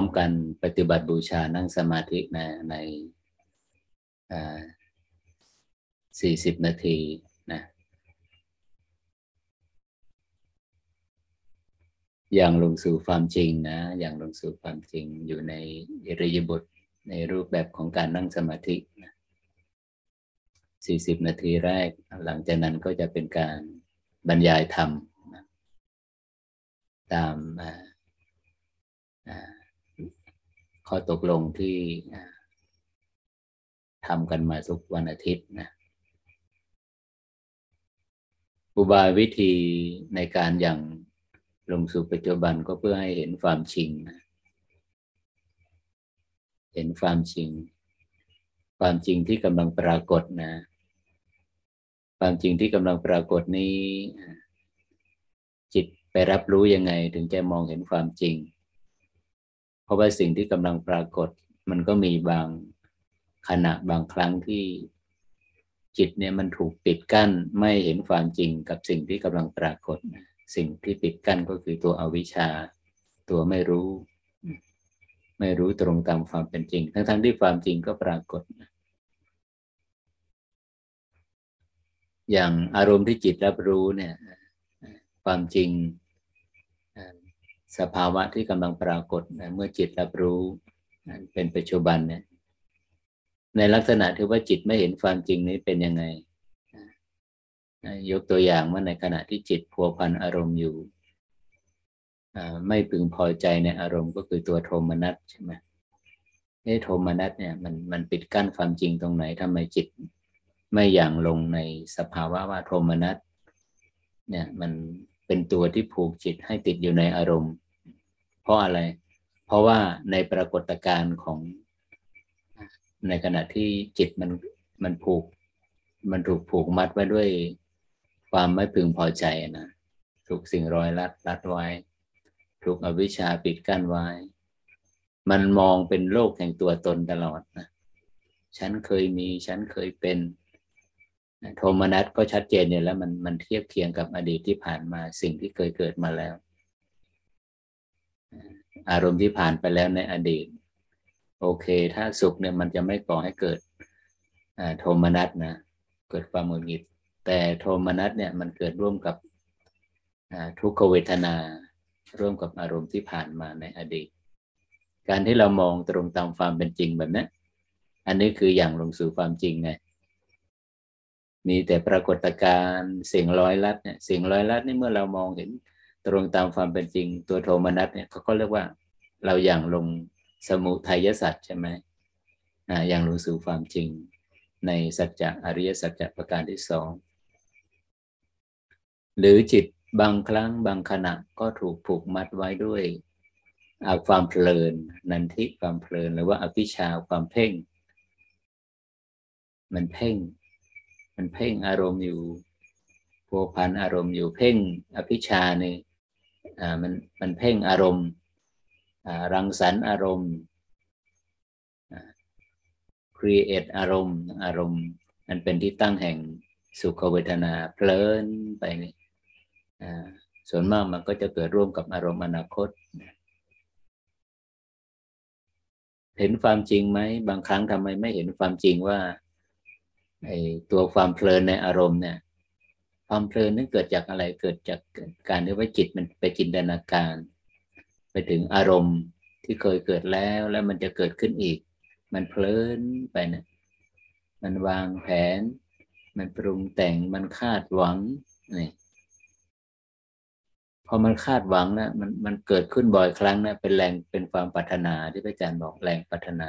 ราพร้อมกันปฏิบัติบูชานั่งสมาธินะในสี่สิบนาทีนะอย่างลงสู่ความจริงนะ อย่างลงสู่ความจริงอยู่ในอิริยาบถในรูปแบบของการนั่งสมาธินะสี่สิบนาทีแรก หลังจากนั้นก็จะเป็นการบรรยายธรรมนะตาม ข้อตกลงที่ทำกันมาทุกวันอาทิตย์นะอุบายวิธีในการอย่างลงสู่ปัจจุบันก็เพื่อให้เห็นความจริงนะเห็นความจริง ความจริงที่กำลังปรากฏนะ ความจริงที่กำลังปรากฏนี้ จิตไปรับรู้ยังไงถึงจะมองเห็นความจริง ราะว่าสิ่งที่กำลังปรากฏ มันก็มีบางขณะบางครั้งที่จิตเนี่ยมันถูกปิดกั้นไม่เห็นความจริงกับสิ่งที่กำลังปรากฏ สิ่งที่ปิดกั้นก็คือตัวอวิชชา ตัวไม่รู้ ไม่รู้ตรงตามความเป็นจริง ทั้งๆทที่ความจริงก็ปรากฏ อย่างอารมณ์ที่จิตรับรู้เนี่ย ความจริง สภาวะที่กำลังปรากฏเมื่อจิตรับรู้เป็นปัจจุบันเนี่ยในลักษณะที่ว่าจิตไม่เห็นความจริงนี้เป็นยังไงยกตัวอย่างว่าในขณะที่จิตพัวพันอารมณ์อยู่ไม่พึงพอใจในอารมณ์ก็คือตัวโทมนัสใช่ไหมไอ้โทมนัสเนี่ยมันมันปิดกั้นความจริงตรงไหนทำไมจิต ไม่อย่างลงในสภาวะว่าโทมนัสเนี่ยมัน เป็นตัวที่ผูกจิตให้ติดอยู่ในอารมณ์ เพราะอะไร เพราะว่าในปรากฏการณ์ของในขณะที่จิตมันมันผูก มันถูกผูกมัดไว้ด้วยความไม่พึงพอใจนะถูกสิ่งร้อยรัดรัดไว้ ถูกอวิชชาปิดกั้นไว้ มันมองเป็นโลกแห่งตัวตนตลอดนะฉันเคยมีฉันเคยเป็น โทมนัสก็ชัดเจนเนี่ยแล้วมันมันเทียบเคียงกับอดีตที่ผ่านมาสิ่งที่เคยเกิดมาแล้ว อารมณ์ที่ผ่านไปแล้วในอดีต โอเค ถ้าสุขเนี่ยมันจะไม่ก่อให้เกิดโทมนัสนะเกิดความหงุดหงิด แต่โทมนัสเนี่ยมันเกิดร่วมกับทุกขเวทนาร่วมกับอารมณ์ที่ผ่านมาในอดีต การที่เรามองตรงตามความเป็นจริงแบบนี้อันนี้คืออย่างลงสู่ความจริงไง มีแต่ปรากฏการณ์สิ่งร้อยลัดเนี่ยสิ่งร้อยลัดนี่เมื่อเรามองเห็นตรงตามความเป็นจริงตัวโทมนัสเนี่ยเขาก็เรียกว่าเราอย่างลงสมุทัยสัตว์ใช่ไหมอ่าอย่างลงสู่ความจริงในสัจจะอริยสัจจะประการที่สองหรือจิตบางครั้งบางขณะก็ถูกผูกมัดไว้ด้วยอาความเพลินนันทิความเพลินหรือว่าอภิชาความเพ่ง มันเพ่ง มันเพ่งอารมณ์อยู่พัวพันอารมณ์อยู่เพ่งอภิชาเนี่ยมันมันเพ่งอารมณ์รังสรรค์อารมณ์ครีเอทอารมณ์อารมณ์มันเป็นที่ตั้งแห่งสุขเวทนาเพลินไปนี่ส่วนมากมันก็จะเกิดร่วมกับอารมณ์อนาคต เห็นความจริงไหมบางครั้งทำไมไม่เห็นความจริงว่า ไอ้ตัวความเพลินในอารมณ์เนี่ย ความเพลินนั้นเกิดจากอะไรเกิดจากการที่ว่าจิตมันไปจินตนาการ ไปถึงอารมณ์ที่เคยเกิดแล้วแล้วมันจะเกิดขึ้นอีก มันเพลินไปนะมันวางแผน มันปรุงแต่งมันคาดหวังนี่พอมันคาดหวังนะมันมันเกิดขึ้นบ่อยครั้งนะเป็นแรงเป็นความปรารถนาที่พระอาจารย์บอกแรงปรารถนา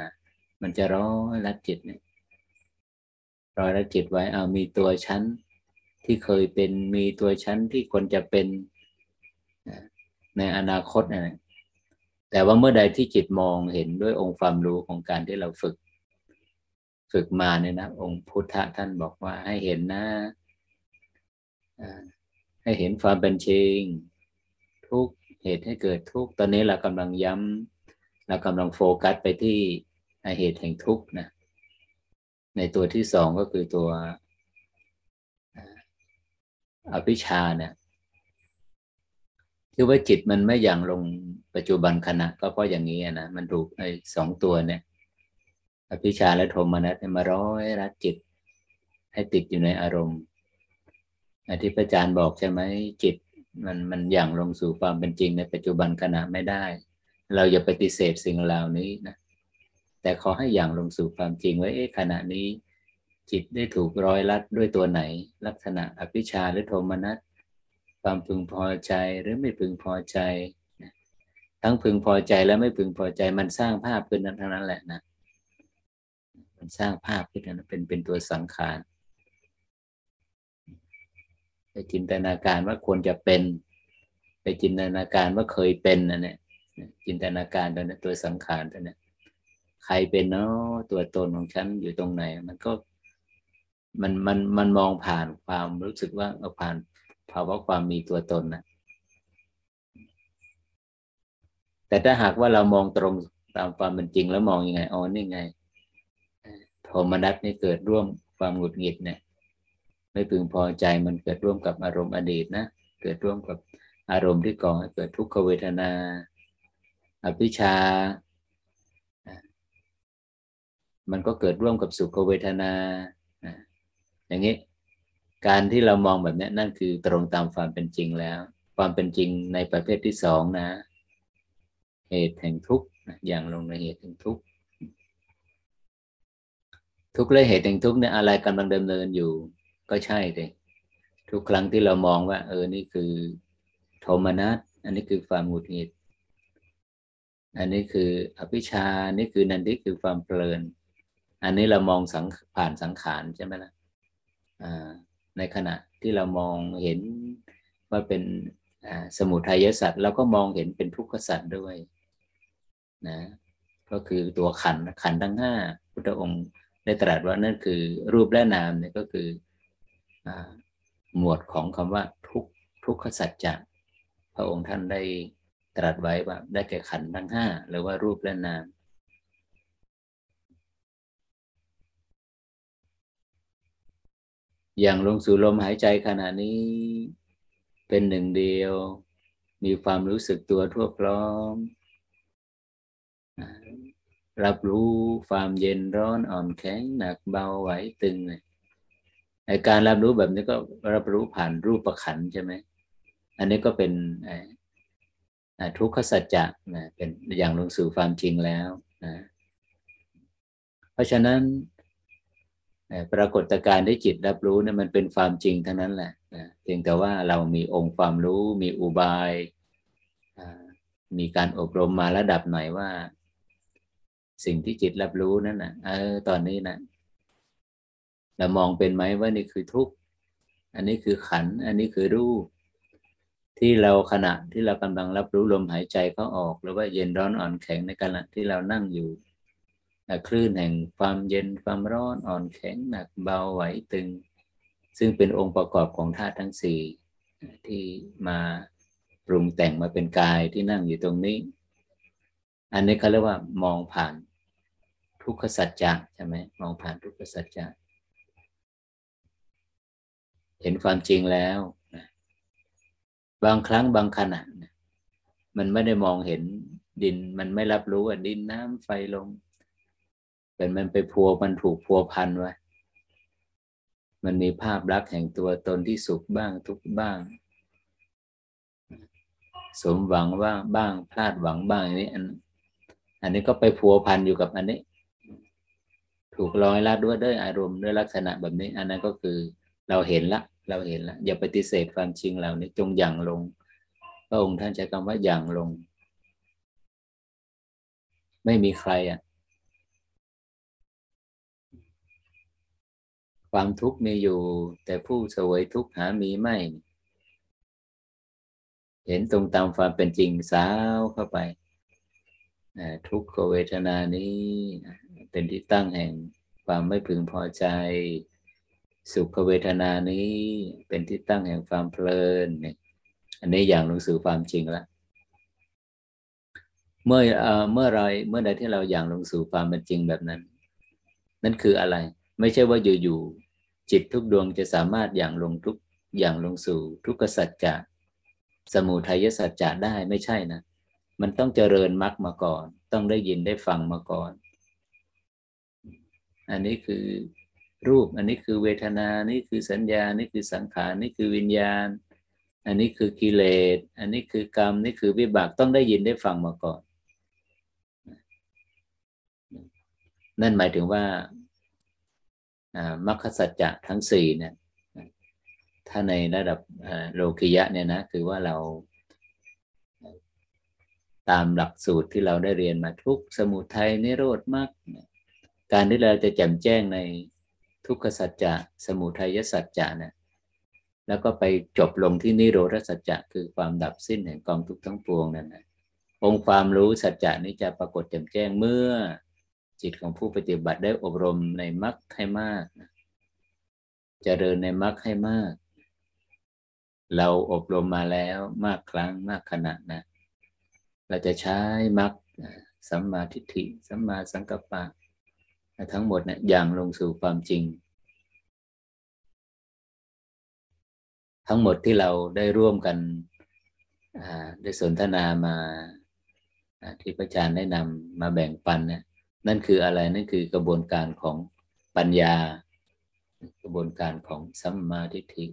มันจะร้อยรัดจิตเนี่ย ร้อยรัดจิตไว้เอามีตัวชั้นที่เคยเป็นมีตัวชั้นที่ควรจะเป็นในอนาคตนะแต่ว่าเมื่อใดที่จิตมองเห็นด้วยองค์ความรู้ของการที่เราฝึก ฝึกมาเนี่ยนะ องค์พุทธะท่านบอกว่าให้เห็นนะให้เห็นความเป็นจริงทุกเหตุให้เกิดทุกตอนนี้เรากำลังย้ำเรากำลังโฟกัสไปที่เหตุแห่งทุกนะ ในตัวที่สองก็คือตัวอภิชาเนี่ยคือว่าจิตมันไม่อย่างลงปัจจุบันขณะ ก็เพราะอย่างนี้นะมันถูกไอ้สองตัวเนี่ยอภิชาและโทมนัสมาร้อยรัดจิต ให้ติดอยู่ในอารมณ์อธิปจารย์บอกใช่ไหมจิต มันมันอย่างลงสู่ความเป็นจริงในปัจจุบันขณะไม่ได้ เราอย่าปฏิเสธสิ่งเหล่านี้นะ แต่ขอให้อย่างลงสู่ความจริงไว่าเอ๊ะขณะนี้ จิตได้ถูกร้อยลัดด้วยตัวไหน ลักษณะอภิชาหรือโทมนัสความพึงพอใจหรือไม่พึงพอใจ ทั้งพึงพอใจและไม่พึงพอใจมันสร้างภาพขึ้นนั้นทั้งนั้นแหละนะ มันสร้างภาพขึ้นนั้นเป็นเป็นตัวสังขารไปจินตนาการว่าควรจะเป็น ไปจินตนาการว่าเคยเป็นนะเนี่ยจินตนาการตัวนี้ตัวสังขารตัวนี้ ใครเป็นเนาะตัวตนของฉันอยู่ตรงไหน มันก็มันมันมันมองผ่านความรู้สึกว่าเอาผ่านภาวะความมีตัวตนนะแต่ถ้าหากว่าเรามองตรงตามความเป็นจริงแล้วมองยังไงอ๋อนี่ไงโทมนัสนี่เกิดร่วมความหงุดหงิดเนี่ย ไม่พึงพอใจมันเกิดร่วมกับอารมณ์อดีตนะเกิดร่วมกับอารมณ์ที่ก่อเกิดทุกขเวทนา อภิชา มันก็เกิดร่วมกับสุขเวทนาอย่างนี้การที่เรามองแบบนี้นั่นคือตรงตามความเป็นจริงแล้ว ความเป็นจริงในประเภทที่สองนะ เหตุแห่งทุกข์อย่างลงในเหตุแห่งทุกข์ทุกข์และเหตุแห่งทุกข์เนี่ยอะไรกำลังดำเนินอยู่ ก็ใช่เลยทุกครั้งที่เรามองว่า เออนี่คือโทมนัสอันนี้คือความหงุดหงิดอันนี้คืออภิชานี่คือนันทิคือความเพลิน อันนี้เรามองสังผ่านสังขารใช่ไหมล่ะในขณะที่เรามองเห็นว่าเป็นสมุทัยสัตว์เราก็มองเห็นเป็นทุกขสัตว์ด้วยนะก็คือตัวขันขันทั้งห้าพุทธองค์ได้ตรัสว่านั่นคือรูปและนามเนี่ยก็คืออหมวดของคำว่าทุกทุกขสัจจะพระองค์ท่านได้ตรัสไว้ว่าได้แก่ขันทั้งห้าหรือว่ารูปและนาม อย่างลงสู่ลมหายใจขณะนี้เป็นหนึ่งเดียว มีความรู้สึกตัวทั่วพร้อม รับรู้ความเย็นร้อนอ่อนแข็งหนักเบาไหวตึงในการรับรู้แบบนี้ก็รับรู้ผ่านรูปประขันใช่ไหมอันนี้ก็เป็นทุกขสัจจะนะเป็นอย่างลงสู่ความจริงแล้วนะเพราะฉะนั้น ปรากฏการณ์ที่จิตรับรู้เนี่ยมันเป็นความจริงทั้งนั้นแหละนะเพียงแต่ว่าเรามีองค์ความรู้ มีอุบาย มีการอบรมมาระดับหน่อยว่า สิ่งที่จิตรับรู้นั่นนะเออตอนนี้นะเรามองเป็นไหมว่านี่คือทุกข์อันนี้คือขัน อันนี้คือรูป ที่เราขณะที่เรากำลังรับรู้ลมหายใจเขาออก หรือว่าเย็นร้อนอ่อนแข็งในขณะที่เรานั่งอยู่ คลื่นแห่งความเย็นความร้อนอ่อนแข็งหนักเบาไหวตึง ซึ่งเป็นองค์ประกอบของธาตุทั้งสี่ที่มาปรุงแต่งมาเป็นกายที่นั่งอยู่ตรงนี้ อันนี้เขาเรียกว่ามองผ่านทุกขสัจจะใช่ไหมมองผ่านทุกขสัจจะเห็นความจริงแล้วนะบางครั้งบางขณะนะมันไม่ได้มองเห็นดิน มันไม่รับรู้ว่าดินน้ำไฟลม เป็นมันไปพัวมันถูกพัวพันไว้ มันมีภาพลักษณ์แห่งตัวตนที่สุขบ้างทุกบ้าง สมหวังบ้างบ้างพลาดหวังบ้างอันนี้อันอันนี้ก็ไปพัวพันอยู่กับอันนี้ ถูกร้อยละด้วยด้วยอารมณ์ด้วยลักษณะแบบนี้ อันนั้นก็คือเราเห็นละ เราเห็นละ อย่าปฏิเสธความจริงเหล่านี้จงอย่างลงพระองค์ท่านใช้คำว่าอย่างลง ไม่มีใครอะ ความทุกข์มีอยู่ แต่ผู้เสวยทุกข์หามีไม่ เห็นตรงตามความเป็นจริงสาวเข้าไป ทุกขเวทนานี้เป็นที่ตั้งแห่งความไม่พึงพอใจ สุขเวทนานี้เป็นที่ตั้งแห่งความเพลิน อันนี้อย่างลงสู่ความจริงแล้วเมื่อเมื่อไรเมื่อใดที่เราอย่างลงสู่ความเป็นจริงแบบนั้น นั่นคืออะไร ไม่ใช่ว่าอยู่ๆจิตทุกดวงจะสามารถอย่างลงทุกอย่างลงสู่ทุกขสัจจะสมุทัยสัจจะได้ไม่ใช่นะ มันต้องเจริญมรรคมาก่อน ต้องได้ยินได้ฟังมาก่อน อันนี้คือรูป อันนี้คือเวทนา นี่คือสัญญา นี่คือสังขาร นี่คือวิญญาณ อันนี้คือกิเลส อันนี้คือกรรม นี่คือวิบาก ต้องได้ยินได้ฟังมาก่อน นั่นหมายถึงว่า มรรคสัจจะทั้งสี่เนี่ยถ้าในระดับโลกิยะเนี่ยนะคือว่าเราตามหลักสูตรที่เราได้เรียนมาทุกสมุทัยนิโรธมาก การที่เราจะแจ่มแจ้งในทุกขสัจจะสมุทัยสัจจะเนี่ยแล้วก็ไปจบลงที่นิโรธสัจจะคือความดับสิ้นแห่งกองทุกทั้งปวงนั่นนะองค์ความรู้สัจจะนี้จะปรากฏแจ่มแจ้งเมื่อ จิตของผู้ปฏิบัติได้อบรมในมรรคให้มากจเจริญในมรรคให้มาก เราอบรมมาแล้วมากครั้งมากขนาดนะ เราจะใช้มรรคสัมมาทิฏฐิสัมมาสังกัปปะ ทั้งหมดนะี่ยอย่างลงสู่ความจริง ทั้งหมดที่เราได้ร่วมกันได้สนทนามาที่พระอาจารย์ได้นำมาแบ่งปันเนี่ย นั่นคืออะไรนั่นคือกระบวนการของปัญญา กระบวนการของสัมมาทิฏฐิ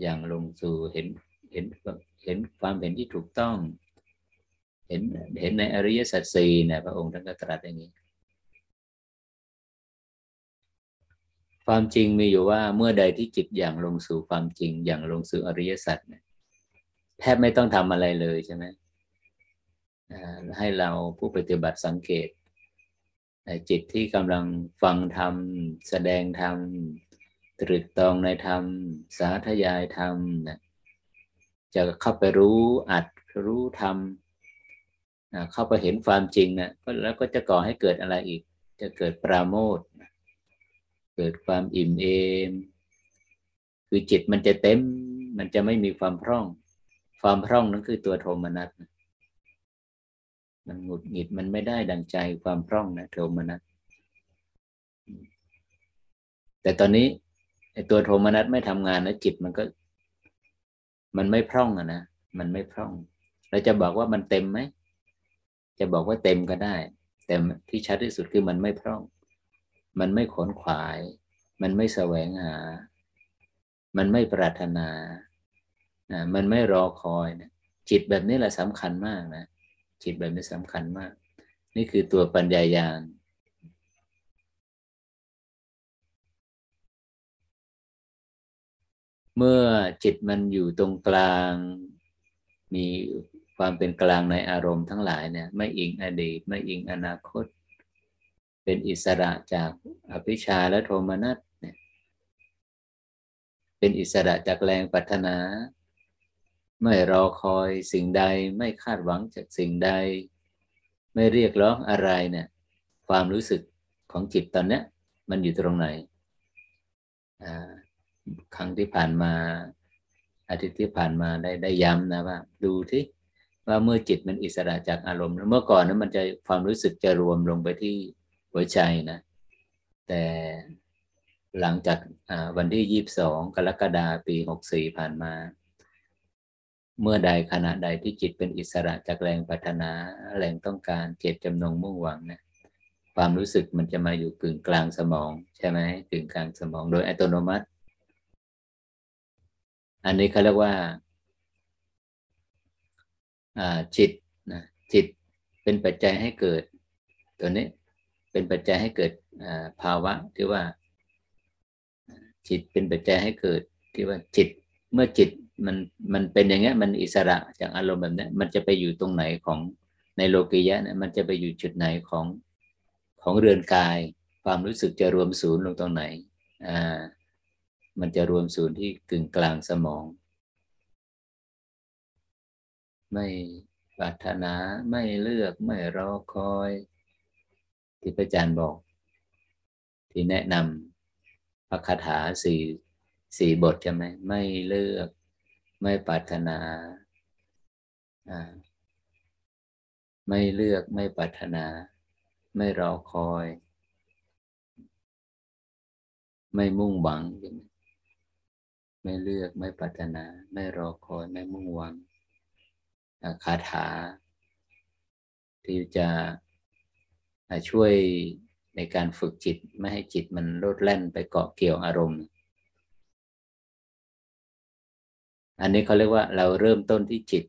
อย่างลงสู่เห็นเห็นเห็นความเห็นที่ถูกต้อง เห็นเห็นในอริยสัจสี่นะพระองค์ท่านก็ตรัสอย่างนี้ ความจริงมีอยู่ว่าเมื่อใดที่จิตอย่างลงสู่ความจริงอย่างลงสู่อริยสัจแทบไม่ต้องทำอะไรเลยใช่ไหม ให้เราผู้ปฏิบัติสังเกต จิตที่กำลังฟังธรรม แสดงธรรม ตรึกตรองในธรรม สาธยายธรรมนะจะเข้าไปรู้อัดรู้ธรรมเข้าไปเห็นความจริงนะแล้วก็จะก่อให้เกิดอะไรอีก จะเกิดปราโมทเกิดความอิ่มเอม คือจิตมันจะเต็ม มันจะไม่มีความพร่อง ความพร่องนั้นคือตัวโทมนัสนะ มันหงุดหงิดมันไม่ได้ดังใจความพร่องนะโทมนัสแต่ตอนนี้ไอ้ตัวโทมนัสไม่ทำงานนะจิตมันก็ มันไม่พร่องอะนะมันไม่พร่องเราจะบอกว่ามันเต็มไหมจะบอกว่าเต็มก็ได้ แต่ที่ชัดที่สุดคือมันไม่พร่อง มันไม่ขนขวาย มันไม่แสวงหา มันไม่ปรารถนานะมันไม่รอคอยนะจิตแบบนี้แหละสำคัญมากนะ จิตแบบนี้สำคัญมาก นี่คือตัวปัญญายาณเมื่อจิตมันอยู่ตรงกลาง มีความเป็นกลางในอารมณ์ทั้งหลายเนี่ย ไม่อิงอดีต ไม่อิงอนาคต เป็นอิสระจากอภิชาและโทมนัสเนี่ยเป็นอิสระจากแรงปัฒนา ไม่รอคอยสิ่งใด ไม่คาดหวังจากสิ่งใด ไม่เรียกร้องอะไรเนี่ย ความรู้สึกของจิตตอนเนี้ย มันอยู่ตรงไหนครั้งที่ผ่านมาอาทิตย์ที่ผ่านมาได้ได้ย้ำนะว่า ดูที่ว่าเมื่อจิตมันอิสระจากอารมณ์เมื่อก่อนนั้นมันจะความรู้สึกจะรวมลงไปที่หัวใจนะ แต่หลังจากวันที่ยี่บสองกรกฎาปีหกสี่ผ่านมา เมื่อใดขณะใดที่จิตเป็นอิสระจากแรงปัฒนา แรงต้องการเจตจำนงมุ่งหวังนะความรู้สึกมันจะมาอยู่กึ่งกลางสมอง ใช่ไหมกึ่งกลางสมองโดยอัตโนมัติ อันนี้เขาเรียกว่าจิตนะจิตเป็นปัจจัยให้เกิด ตัวนี้เป็นปัจจัยให้เกิดภาวะที่ว่า จิตเป็นปัจจัยให้เกิดที่ว่าจิตเมื่อจิต มันมันเป็นอย่างเงี้ยมันอิสระจากอารมณ์แบบนี้มันจะไปอยู่ตรงไหนของในโลกิยะเนี่ยมันจะไปอยู่จุดไหนของของเรือนกาย ความรู้สึกจะรวมศูนย์ลงตรงไหนอ่ามันจะรวมศูนย์ที่กึ่งกลางสมอง ไม่ปรารถนาไม่เลือกไม่รอคอย ที่พระอาจารย์บอก ที่แนะนำพระคาถาสี่สี่บทใช่ไหมไม่เลือก ไม่ปรารถนา ไม่เลือกไม่ปรารถนา ไม่รอคอย ไม่มุ่งหวัง ไม่เลือกไม่ปรารถนา ไม่รอคอย ไม่มุ่งหวังคาถา ที่จะช่วยในการฝึกจิตไม่ให้จิตมันโลดแล่นไปเกาะเกี่ยวอารมณ์ อันนี้เขาเรียกว่าเราเริ่มต้นที่จิต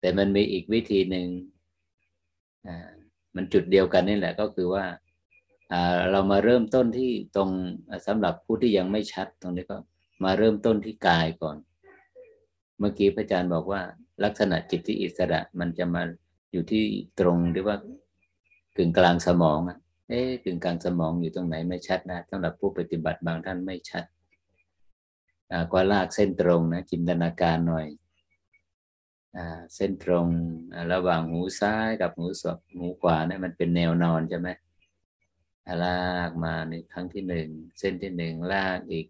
แต่มันมีอีกวิธีหนึ่งมันจุดเดียวกันนี่แหละก็คือว่าเรามาเริ่มต้นที่ตรงสำหรับผู้ที่ยังไม่ชัด ตรงนี้ก็มาเริ่มต้นที่กายก่อน เมื่อกี้พระอาจารย์บอกว่า ลักษณะจิตที่อิสระมันจะมาอยู่ที่ตรงที่ว่ากึ่งกลางสมองอะเอ๊ะกึ่งกลางสมองอยู่ตรงไหนไม่ชัดนะสำหรับผู้ปฏิบัติบางท่านไม่ชัด กว่าลากเส้นตรงนะจินตนาการหน่อยเส้นตรงระหว่างหูซ้ายกับหูสหูขวาเนี่ยมันเป็นแนวนอนใช่ไหมลากมาในครั้งที่หนึ่งเส้นที่หนึ่งลากอีก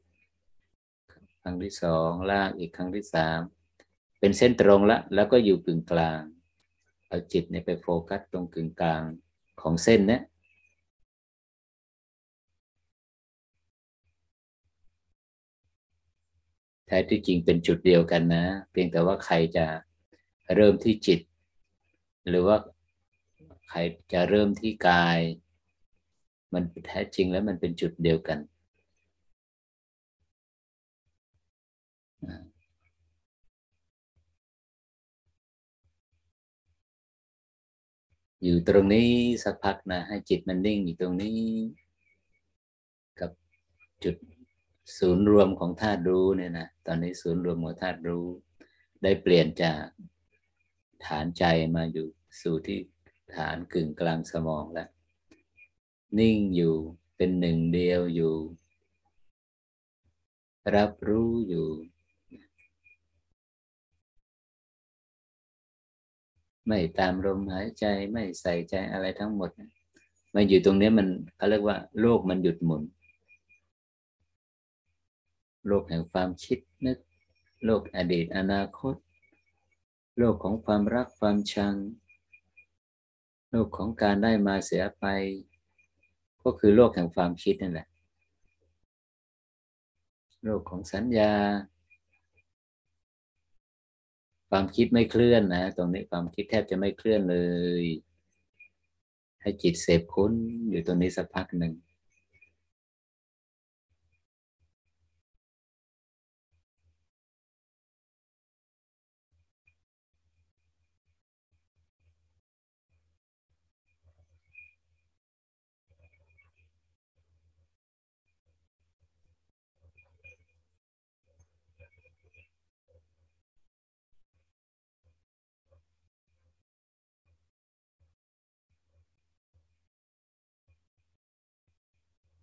ครั้งที่สองลากอีกครั้งที่สามเป็นเส้นตรงละ แล้วก็อยู่กึ่งกลาง เอาจิตเนี่ยไปโฟกัสตรงกึ่งกลางของเส้นเนี่ย แท้ที่จริงเป็นจุดเดียวกันนะ เพียงแต่ว่าใครจะเริ่มที่จิต หรือว่าใครจะเริ่มที่กาย มันแท้จริงแล้วมันเป็นจุดเดียวกัน อยู่ตรงนี้สักพักนะ ให้จิตมันนิ่งอยู่ตรงนี้ กับจุด ศูนย์รวมของธาตุรู้เนี่ยนะตอนนี้ศูนย์รวมของธาตุรู้ ได้เปลี่ยนจากฐานใจมาอยู่สู่ที่ฐานกึ่งกลางสมองแล้วนิ่งอยู่เป็นหนึ่งเดียวอยู่ รับรู้อยู่ ไม่ตามลมหายใจไม่ใส่ใจอะไรทั้งหมดมันอยู่ตรงนี้มันเขาเรียกว่า โลกมันหยุดหมุน โลกแห่งความคิดนึก โลกอดีตอนาคต โลกของความรักความชัง โลกของการได้มาเสียไป ก็คือโลกแห่งความคิดนั่นแหละ โลกของสัญญา ความคิดไม่เคลื่อนนะ ตรงนี้ความคิดแทบจะไม่เคลื่อนเลย ให้จิตเสพคุ้นอยู่ตรงนี้สักพักหนึ่ง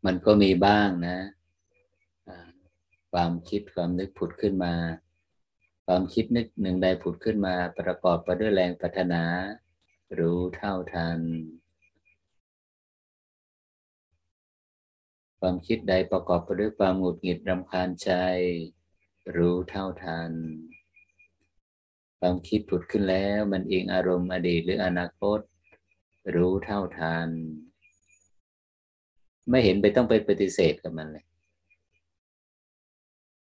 มันก็มีบ้างนะ ความคิดความนึกผุดขึ้นมา ความคิดนึกหนึ่งใดผุดขึ้นมา ประกอบไปด้วยแรงปัฒนา รู้เท่าทัน ความคิดใดประกอบไปด้วยความหงุดหงิดรำคาญใจ รู้เท่าทัน ความคิดผุดขึ้นแล้วมันเองอารมณ์อดีตหรืออนาคต รู้เท่าทัน ไม่เห็นไปต้องไปปฏิเสธกับมันเลย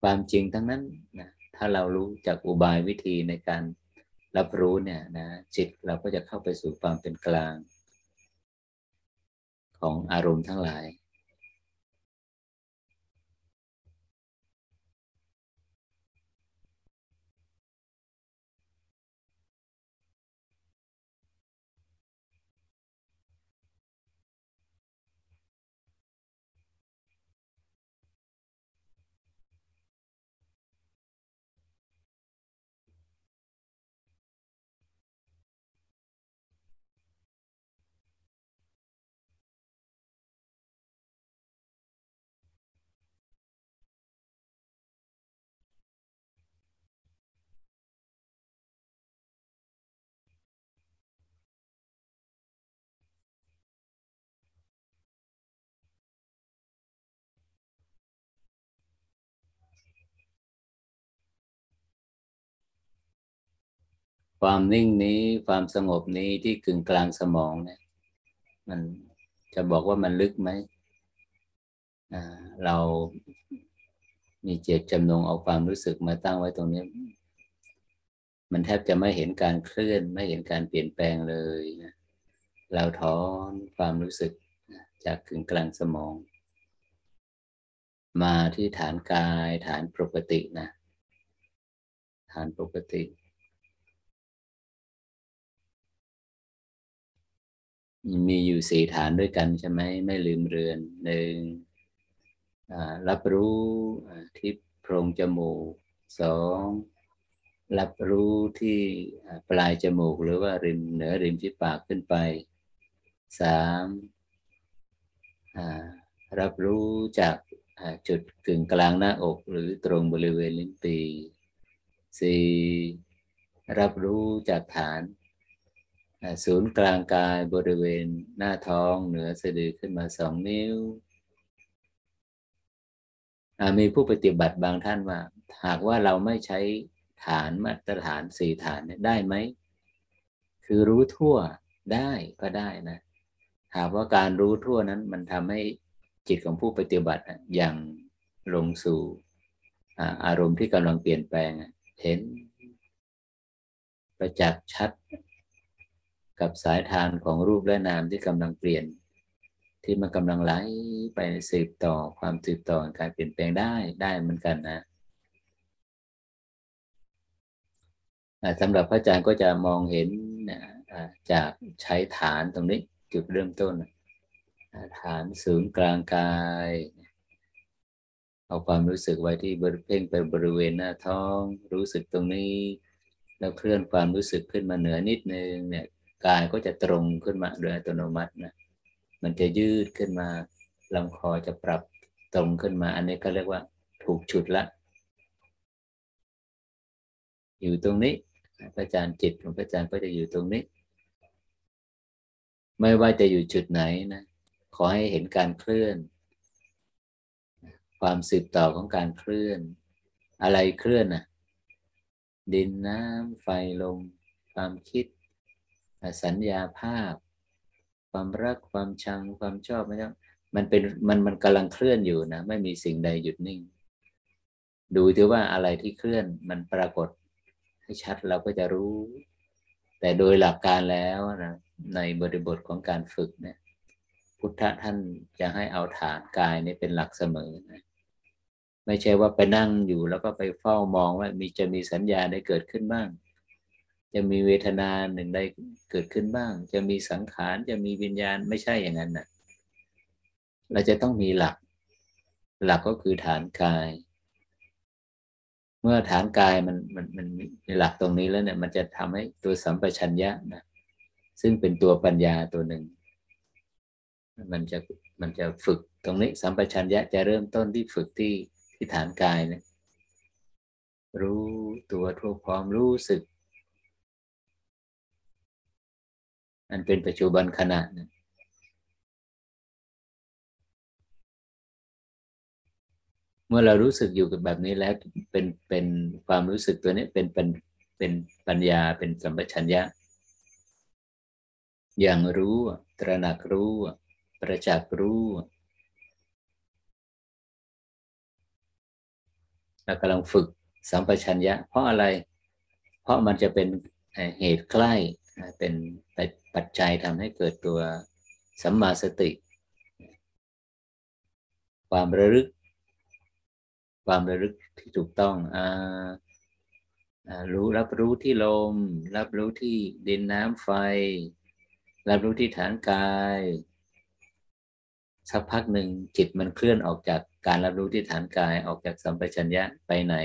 ความจริงทั้งนั้นนะถ้าเรารู้จากอุบายวิธีในการรับรู้เนี่ยนะจิตเราก็จะเข้าไปสู่ความเป็นกลาง ของอารมณ์ทั้งหลาย ความนิ่งนี้ความสงบนี้ที่กึ่งกลางสมองเนี่ย มันจะบอกว่ามันลึกไหมเรามีเจตจำนงเอาความรู้สึกมาตั้งไว้ตรงนี้ มันแทบจะไม่เห็นการเคลื่อนไม่เห็นการเปลี่ยนแปลงเลยนะเราถอนความรู้สึกจากกึ่งกลางสมอง มาที่ฐานกายฐานปกตินะ ฐานปกติ มีอยู่สี่ฐานด้วยกันใช่ไหมไม่ลืมเรือนหนึ่งรับรู้ที่โพรงจมูกสองรับรู้ที่ปลายจมูก หรือว่าริมเหนือริมที่ปากขึ้นไปสามรับรู้จากจุดกึ่งกลางหน้าอก หรือตรงบริเวณลิ้นปีสี่รับรู้จากฐาน ศูนย์กลางกายบริเวณหน้าท้องเหนือสะดือขึ้นมาสองนิ้ว มีผู้ปฏิบัติบางท่านว่า หากว่าเราไม่ใช้ฐานมาตรฐานสี่ฐานได้ไหม คือรู้ทั่วได้ก็ได้นะ หากว่าการรู้ทั่วนั้นมันทำให้จิตของผู้ปฏิบัติอย่างลงสู่อารมณ์ที่กำลังเปลี่ยนแปลงเห็นประจักษ์ชัด กับสายทานของรูปและนามที่กำลังเปลี่ยน ที่มันกำลังไหลไปสืบต่อความสืบต่อการเปลี่ยนแปลงได้ได้เหมือนกันนะสำหรับพระอาจารย์ก็จะมองเห็นจากใช้ฐานตรงนี้จุดเริ่มต้น ฐานศูนย์กลางกาย เอาความรู้สึกไว้ที่บริเพ่งไปบริเวณหน้าท้อง รู้สึกตรงนี้ แล้วเคลื่อนความรู้สึกขึ้นมาเหนือนิดนึงเนี่ย กายก็จะตรงขึ้นมาโดยอัตโนมัตินะมันจะยืดขึ้นมาลำคอจะปรับตรงขึ้นมา อันนี้ก็เรียกว่าถูกฉุดละ อยู่ตรงนี้พระอาจารย์จิตของพระอาจารย์ก็จะอยู่ตรงนี้ ไม่ว่าจะอยู่จุดไหนนะขอให้เห็นการเคลื่อน ความสืบต่อของการเคลื่อน อะไรเคลื่อนน่ะดินน้ำไฟลมความคิด สัญญาภาพ ความรักความชังความชอบไม่ชอบมันเป็นมันมันกำลังเคลื่อนอยู่นะไม่มีสิ่งใดหยุดนิ่ง ดูที่ว่าอะไรที่เคลื่อนมันปรากฏให้ชัดเราก็จะรู้ แต่โดยหลักการแล้วนะในบริบทของการฝึกเนี่ยพุทธะท่านจะให้เอาฐานกายนี่เป็นหลักเสมอนะไม่ใช่ว่าไปนั่งอยู่แล้วก็ไปเฝ้ามองว่ามีจะมีสัญญาได้เกิดขึ้นบ้าง จะมีเวทนาหนึ่งได้เกิดขึ้นบ้าง จะมีสังขารจะมีวิญญาณไม่ใช่อย่างนั้นนะเราจะต้องมีหลัก หลักก็คือฐานกาย เมื่อฐานกายมันมันมันมีหลักตรงนี้แล้วเนี่ย มันจะทำให้ตัวสัมปชัญญะนะซึ่งเป็นตัวปัญญาตัวหนึ่ง มันจะมันจะฝึกตรงนี้สัมปชัญญะจะเริ่มต้นที่ฝึกที่ที่ฐานกายนะรู้ตัวทั่วพร้อมรู้สึก อันเป็นปัจจุบันขณะนะเมื่อเรารู้สึกอยู่กับแบบนี้แล้วเป็นเป็นความรู้สึกตัวนี้เป็นเป็นเป็นปัญญาเป็นสัมปชัญญะ อย่างรู้ตระหนักรู้ ประจักษ์รู้เรากำลังฝึกสัมปชัญญะ เพราะอะไร เพราะมันจะเป็นเหตุใกล้ เป็นปัจจัยทำให้เกิดตัวสัมมาสติ ความระลึก ความระลึกที่ถูกต้องอ่ารู้รับรู้ที่ลม รับรู้ที่ดินน้ำไฟ รับรู้ที่ฐานกาย สักพักหนึ่งจิตมันเคลื่อนออกจากการรับรู้ที่ฐานกายออกจากสัมปชัญญะไปไหน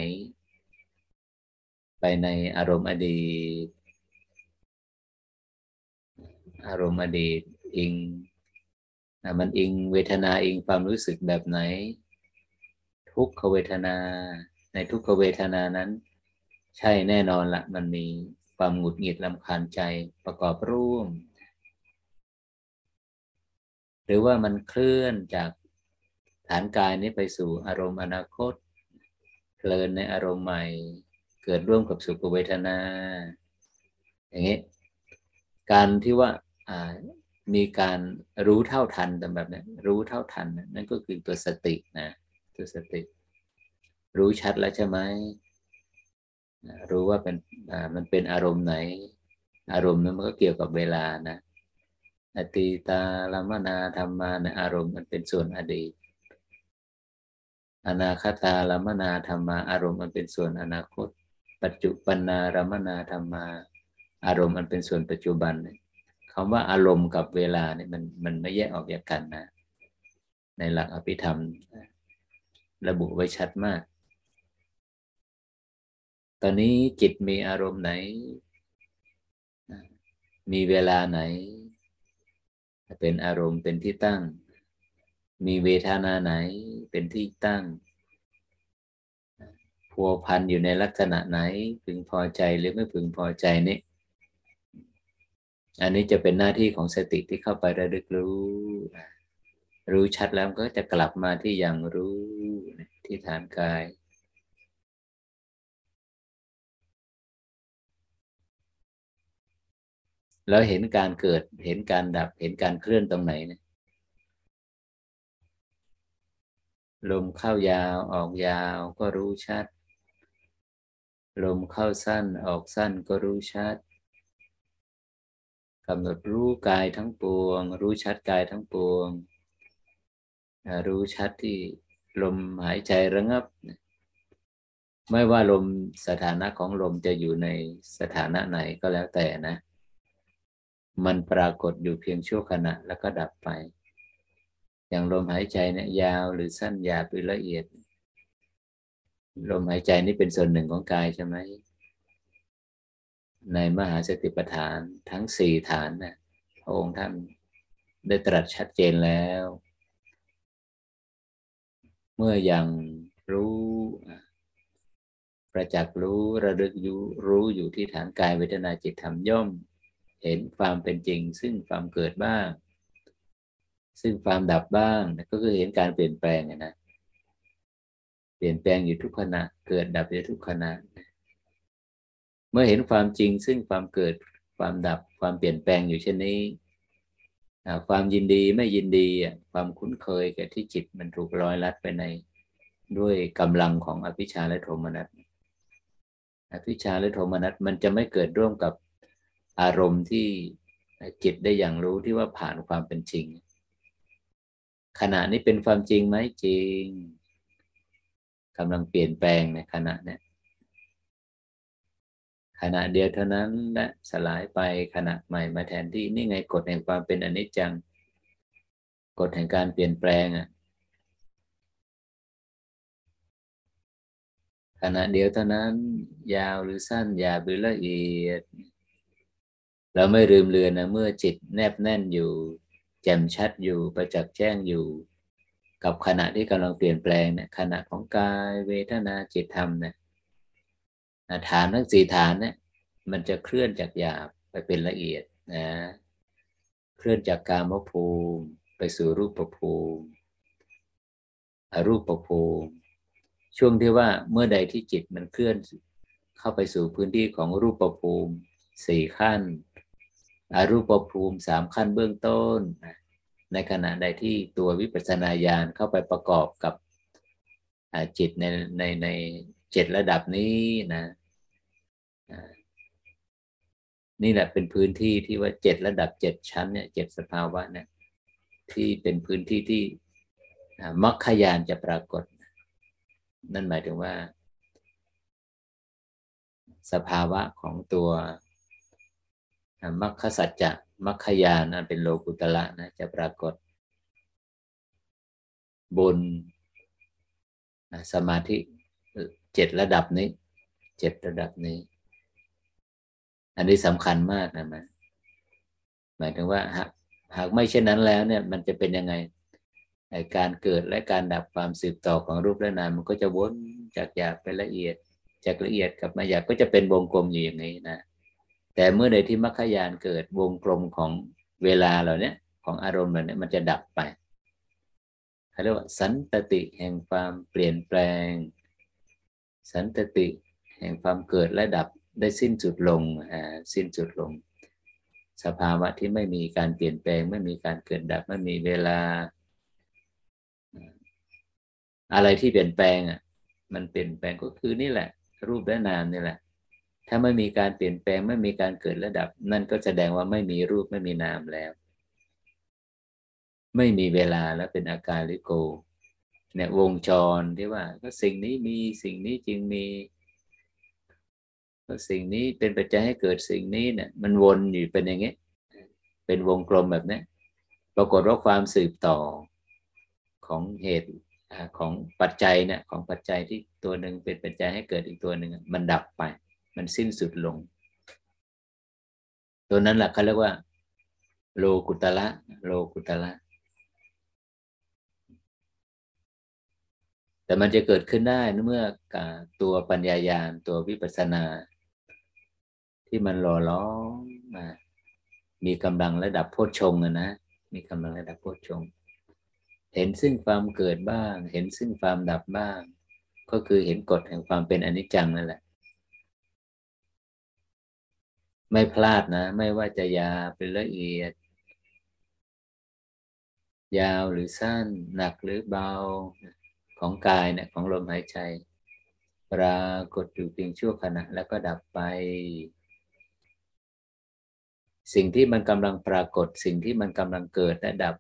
ไปในอารมณ์อดีต อารมณ์อดีตอิงมันอิงเวทนาอิงความรู้สึกแบบไหน ทุกขเวทนา ในทุกขเวทนานั้น ใช่แน่นอนละมันมีความหงุดหงิดลำคาญใจประกอบร่วม หรือว่ามันเคลื่อนจากฐานกายนี้ไปสู่อารมณ์อนาคตเพลินในอารมณ์ใหม่ เกิดร่วมกับสุขเวทนา อย่างนี้ การที่ว่า มีการรู้เท่าทันแต่แบบนี้รู้เท่าทัน นั่นก็คือตัวสตินะตัวสติ รู้ชัดแล้วใช่ไหมรู้ว่าเป็นมันเป็นอารมณ์ไหน อารมณ์นั้นมันก็เกี่ยวกับเวลานะอตีตาลมนาธรรมานะอารมณ์มันเป็นส่วนอดีต อนาคตาลมนาธรรมาอารมณ์มันเป็นส่วนอนาคต ปัจจุปันนารมนาธรรมา อารมณ์มันเป็นส่วนปัจจุบัน คำว่าอารมณ์กับเวลาเนี่ยมันมันไม่แยกออกจากกันนะ ในหลักอภิธรรม ระบุไว้ชัดมาก ตอนนี้จิตมีอารมณ์ไหน มีเวลาไหน เป็นอารมณ์เป็นที่ตั้ง มีเวทนาไหนเป็นที่ตั้งพัวพันอยู่ในลักษณะไหนพึงพอใจหรือไม่พึงพอใจนี่ อันนี้จะเป็นหน้าที่ของสติที่เข้าไประลึกรู้ รู้ชัดแล้วก็จะกลับมาที่อย่างรู้ที่ฐานกาย แล้วเห็นการเกิดเห็นการดับเห็นการเคลื่อนตรงไหนเนี่ยลมเข้ายาวออกยาวก็รู้ชัด ลมเข้าสั้นออกสั้นก็รู้ชัด กำหนดรู้กายทั้งปวง รู้ชัดกายทั้งปวง รู้ชัดที่ลมหายใจระงับ ไม่ว่าลมสถานะของลมจะอยู่ในสถานะไหนก็แล้วแต่นะ มันปรากฏอยู่เพียงชั่วขณะแล้วก็ดับไป อย่างลมหายใจเนี่ยยาวหรือสั้นหยาบหรือละเอียด ลมหายใจนี่เป็นส่วนหนึ่งของกายใช่ไหม ในมหาสติปัฏฐานทั้งสี่ฐานนะพระองค์ท่านได้ตรัสชัดเจนแล้ว เมื่อยังรู้ประจักษ์รู้ระลึกยูรู้อยู่ที่ฐานกายเวทนาจิตธรรมย่อม เห็นความเป็นจริง ซึ่งความเกิดบ้าง ซึ่งความดับบ้างก็คือเห็นการเปลี่ยนแปลงนะเปลี่ยนแปลงอยู่ทุกขณะ เกิดดับอยู่ทุกขณะเเมื่อเห็นความจริงซึ่งความเกิดความดับความเปลี่ยนแปลงอยู่เช่นนี้ความยินดีไม่ยินดีความคุ้นเคยกับที่จิตมันถูกร้อยลัดไปในด้วยกำลังของอภิชาและโทมนัสอภิชาและโทมนัสมันจะไม่เกิดร่วมกับอารมณ์ที่จิตได้อย่างรู้ที่ว่าผ่านความเป็นจริง ขณะนี้เป็นความจริงไหมจริงกำลังเปลี่ยนแปลงในขณะนี้ ขณะเดียวเท่านั้นและสลายไปขณะใหม่มาแทนที่นี่ไงกฎแห่งความเป็นอนิจจัง กฎแห่งการเปลี่ยนแปลงอะขณะเดียวเท่านั้น ยาวหรือสั้นหยาบหรือละเอียด เราไม่ลืมเลือนนะเมื่อจิตแนบแน่นอยู่ แจ่มชัดอยู่ประจักษ์แจ้งอยู่ กับขณะที่กำลังเปลี่ยนแปลงเนี่ยขณะของกายเวทนาจิตธรรมเนี่ย ฐานทั้งสี่ฐานเนี่ยมันจะเคลื่อนจากหยาบไปเป็นละเอียดนะเคลื่อนจากกามภูมิไปสู่รูปภูมิอรูปภูมิช่วงที่ว่าเมื่อใดที่จิตมันเคลื่อนเข้าไปสู่พื้นที่ของรูปภูมิสี่ขั้น อรูปภูมิสามขั้นเบื้องต้น ในขณะใดที่ตัววิปัสสนาญาณเข้าไปประกอบกับจิตในในในเจ็ดระดับนี้นะ นี่แหละเป็นพื้นที่ที่ว่าเจ็ดระดับเจ็ดชั้นเนี่ยเจ็ดสภาวะเนี่ยที่เป็นพื้นที่ที่มรรคยานจะปรากฏ นั่นหมายถึงว่า สภาวะของตัวมรรคสัจจะมรรคยานนั้นเป็นโลกุตละนะจะปรากฏ บนสมาธิเจ็ดระดับนี้เจ็ดระดับนี้ อันนี้สำคัญมากนะมันหมายถึงว่าหากหากไม่เช่นนั้นแล้วเนี่ย มันจะเป็นยังไงการเกิดและการดับความสืบต่อของรูปและนามมันก็จะวนจากหยาบไปละเอียด จากละเอียดกลับมาหยาบก็จะเป็นวงกลมอยู่อย่างนี้นะแต่เมื่อใดที่มรรคยานเกิดวงกลมของเวลาเหล่านี้ของอารมณ์เหล่านี้มันจะดับไปเขาเรียกว่าสันตติแห่งความเปลี่ยนแปลง สันตติแห่งความเกิดและดับ ได้สิ้นสุดลงสิ้นสุดลง สภาวะที่ไม่มีการเปลี่ยนแปลง ไม่มีการเกิดดับไม่มีเวลา อะไรที่เปลี่ยนแปลงอะมันเปลี่ยนแปลงก็คือนี่แหละ รูปและนามนี่แหละ ถ้าไม่มีการเปลี่ยนแปลงไม่มีการเกิดระดับ นั่นก็แสดงว่าไม่มีรูปไม่มีนามแล้ว ไม่มีเวลาแล้วเป็นอาการลิโกเนี่ยวงจรที่ว่าก็สิ่งนี้มีสิ่งนี้จึงมี สิ่งนี้เป็นปัจจัยให้เกิดสิ่งนี้เนี่ย มันวนอยู่เป็นอย่างเงี้ยเป็นวงกลมแบบนี้ปรากฏว่าความสืบต่อของเหตุของปัจจัยเนี่ยของปัจจัยที่ตัวหนึ่งเป็นปัจจัยให้เกิดอีกตัวหนึ่งมันดับไป มันสิ้นสุดลง ตัวนั้นแหละเขาเรียกว่า โลกุตละโลกุตละแต่มันจะเกิดขึ้นได้เมื่อตัวปัญญายาณตัววิปัสสนา ที่มันหล่อล้อมา มีกำลังระดับโพชฌงนะมีกำลังระดับโพชฌงเห็นซึ่งความเกิดบ้าง เห็นซึ่งความดับบ้าง ก็คือเห็นกฎแห่งความเป็นอนิจจังนั่นแหละ ไม่พลาดนะ ไม่ว่าจะยาเป็นละเอียด ยาวหรือสั้น หนักหรือเบาของกายเนี่ยของลมหายใจ ปรากฏอยู่เพียงชั่วขณะแล้วก็ดับไป สิ่งที่มันกำลังปรากฏ สิ่งที่มันกำลังเกิดและดับ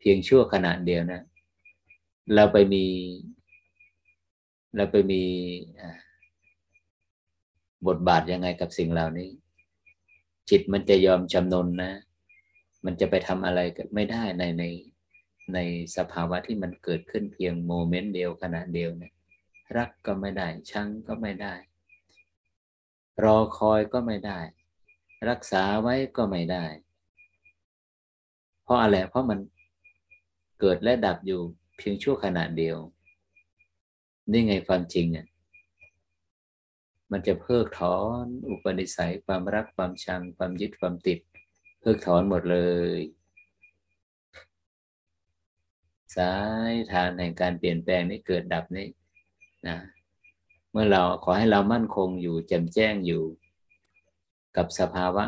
เพียงชั่วขณะเดียวนะ เราไปมี เราไปมีบทบาทยังไงกับสิ่งเหล่านี้ จิตมันจะยอมจำนนนะ มันจะไปทำอะไรไม่ได้ในในในสภาวะที่มันเกิดขึ้นเพียงโมเมนต์เดียวขณะเดียวเนี่ยรักก็ไม่ได้ ชังก็ไม่ได้ รอคอยก็ไม่ได้ รักษาไว้ก็ไม่ได้ เพราะอะไร เพราะมันเกิดและดับอยู่เพียงชั่วขณะเดียว นี่ไงความจริงอะมันจะเพิกถอนอุปนิสัยความรักความชัง ความยึดความติด เพิกถอนหมดเลย สายทานแห่งการเปลี่ยนแปลงนี้เกิดดับนี้นะเมื่อเราขอให้เรามั่นคงอยู่แจ่มแจ้งอยู่ กับสภาวะ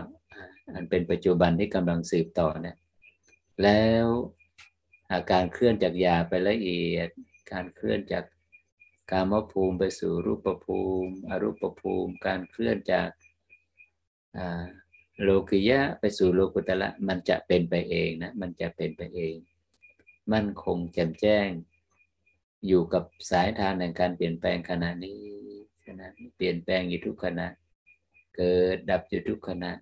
อันเป็นปัจจุบันที่กำลังสืบต่อเนี่ยแล้วอาการเคลื่อนจากยาไปละเอียด การเคลื่อนจากกามภูมิไปสู่รูปภูมิ อรูปภูมิ การเคลื่อนจากโลกิยะไปสู่โลกุตละมันจะเป็นไปเองนะมันจะเป็นไปเอง มั่นคงแจ่มแจ้ง อยู่กับสายทานแห่งการเปลี่ยนแปลงขณะนี้ขณะเปลี่ยนแปลงอยู่ทุกขณะ Kedap duduk kena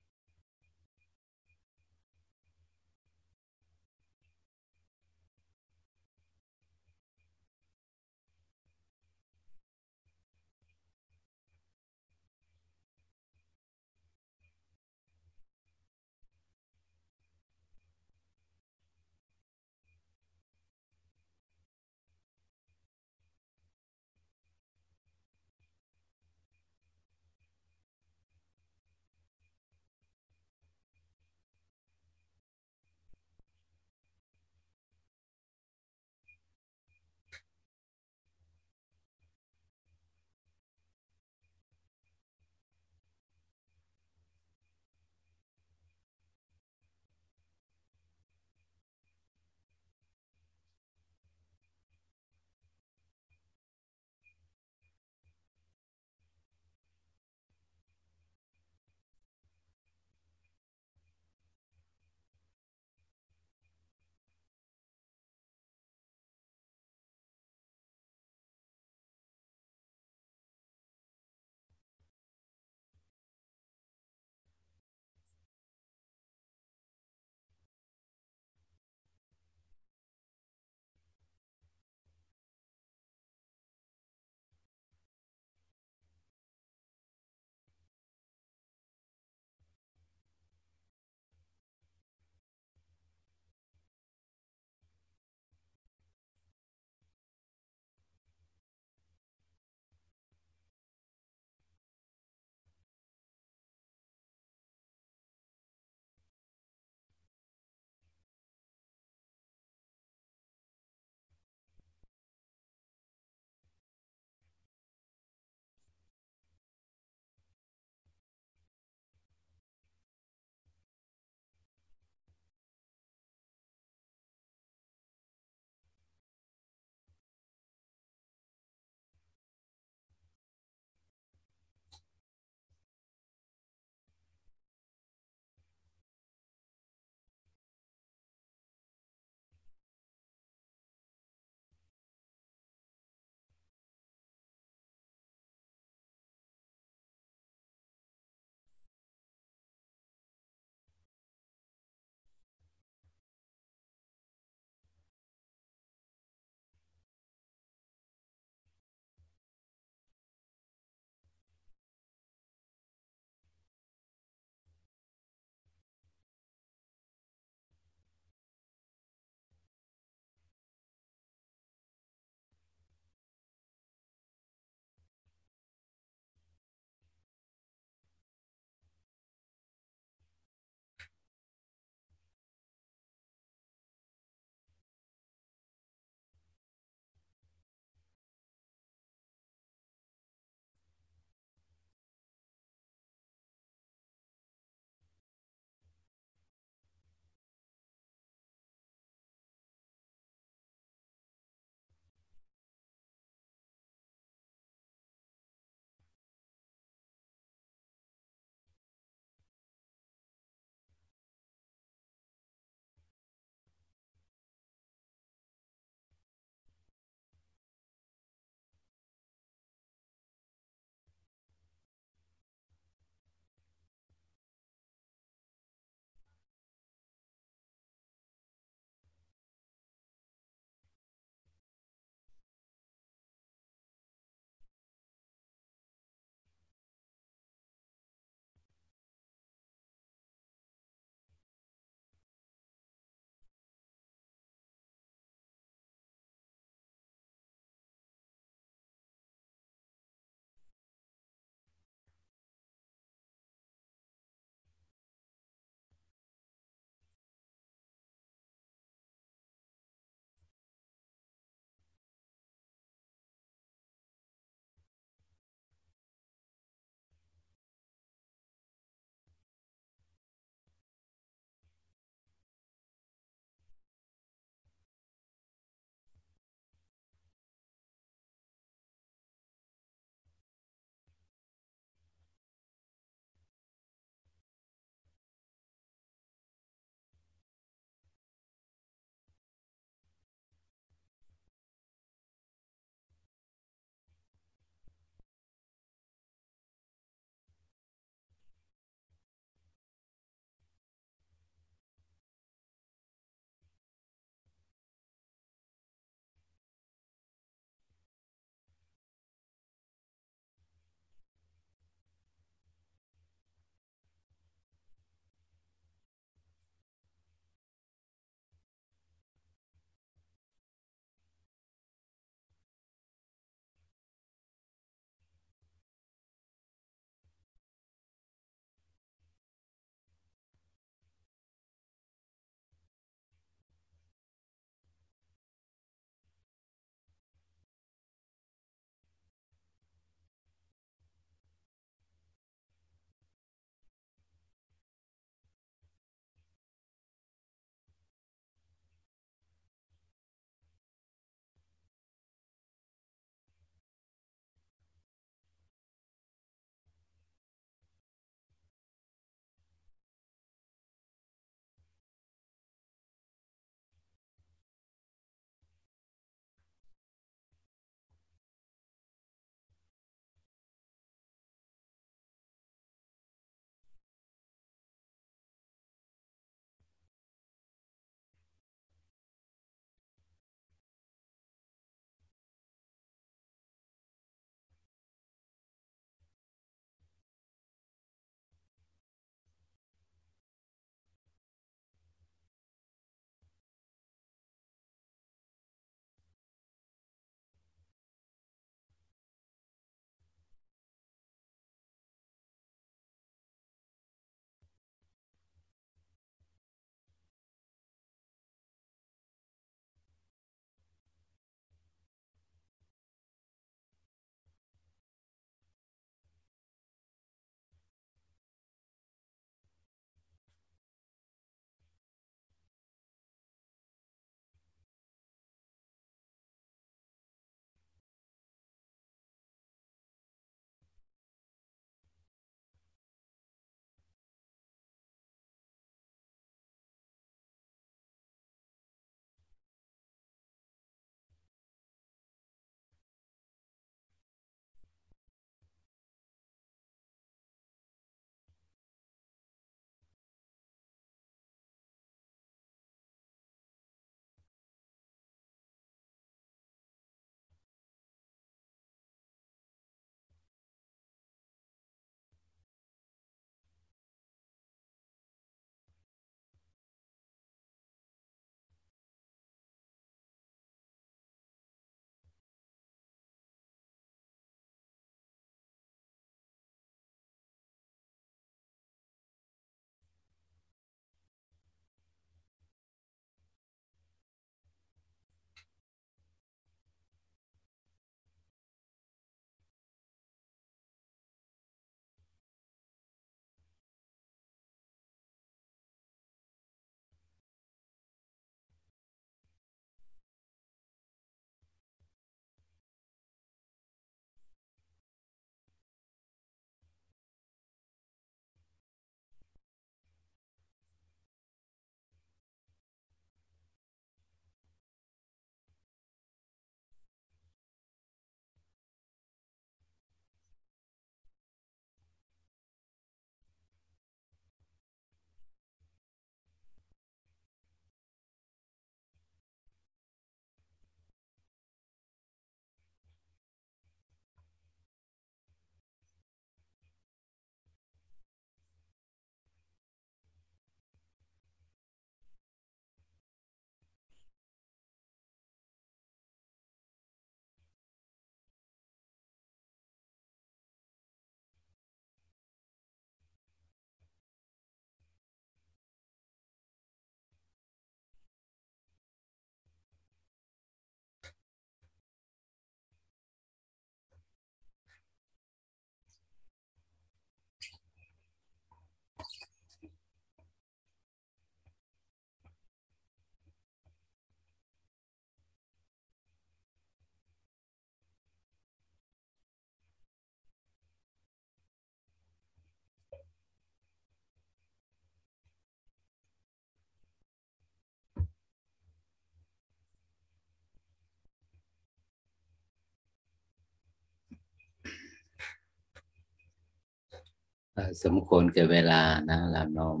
สมควรแก่เวลานะเรานอม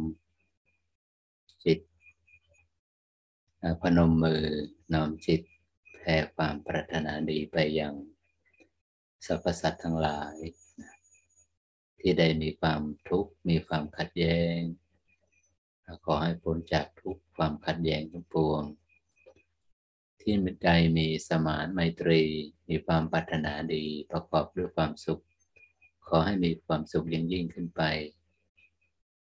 จิตพนมมือน้อมจิตแผ่ความปรารถนาดีไปยังสรรพสัตว์ทั้งหลาย ที่ได้มีความทุกข์มีความขัดแย้ง ขอให้พ้นจากทุกความขัดแย้งทั้งปวง ที่ใจมีสมานไมตรี มีความปรารถนาดีประกอบด้วยความสุข ขอให้มีความสุขยิ่งยิ่งขึ้นไป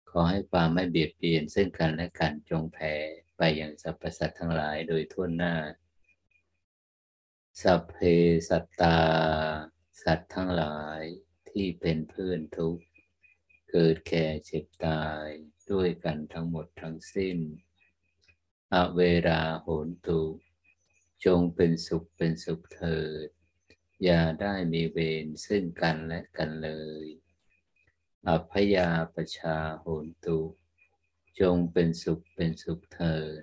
ขอให้ความไม่เบียดเบียนซึ่งกันและกันจงแผ่ไปอย่างสรรพสัตว์ทั้งหลายโดยทั่วหน้า สัพเพสัตตา สัตว์ทั้งหลายที่เป็นเพื่อนทุกข์ เกิดแก่เจ็บตายด้วยกันทั้งหมดทั้งสิ้น อเวราโหนตุ จงเป็นสุขเป็นสุขเถิด อย่าได้มีเวรซึ่งกันและกันเลย อภยาประชาโหนตุ จงเป็นสุขเป็นสุขเถิด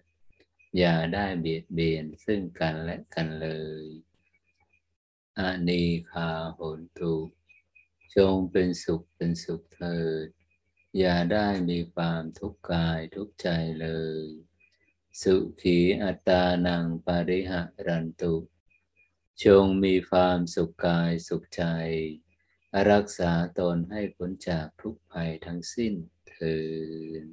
อย่าได้เบียดเบียนซึ่งกันและกันเลยอานีคาโหนตุ จงเป็นสุขเป็นสุขเถิด อย่าได้มีความทุกข์กายทุกใจเลย สุขีอัตานังปาริหะรันตุ จงมีความสุขกายสุขใจ รักษาตนให้พ้นจากทุกภัยทั้งสิ้นเถิด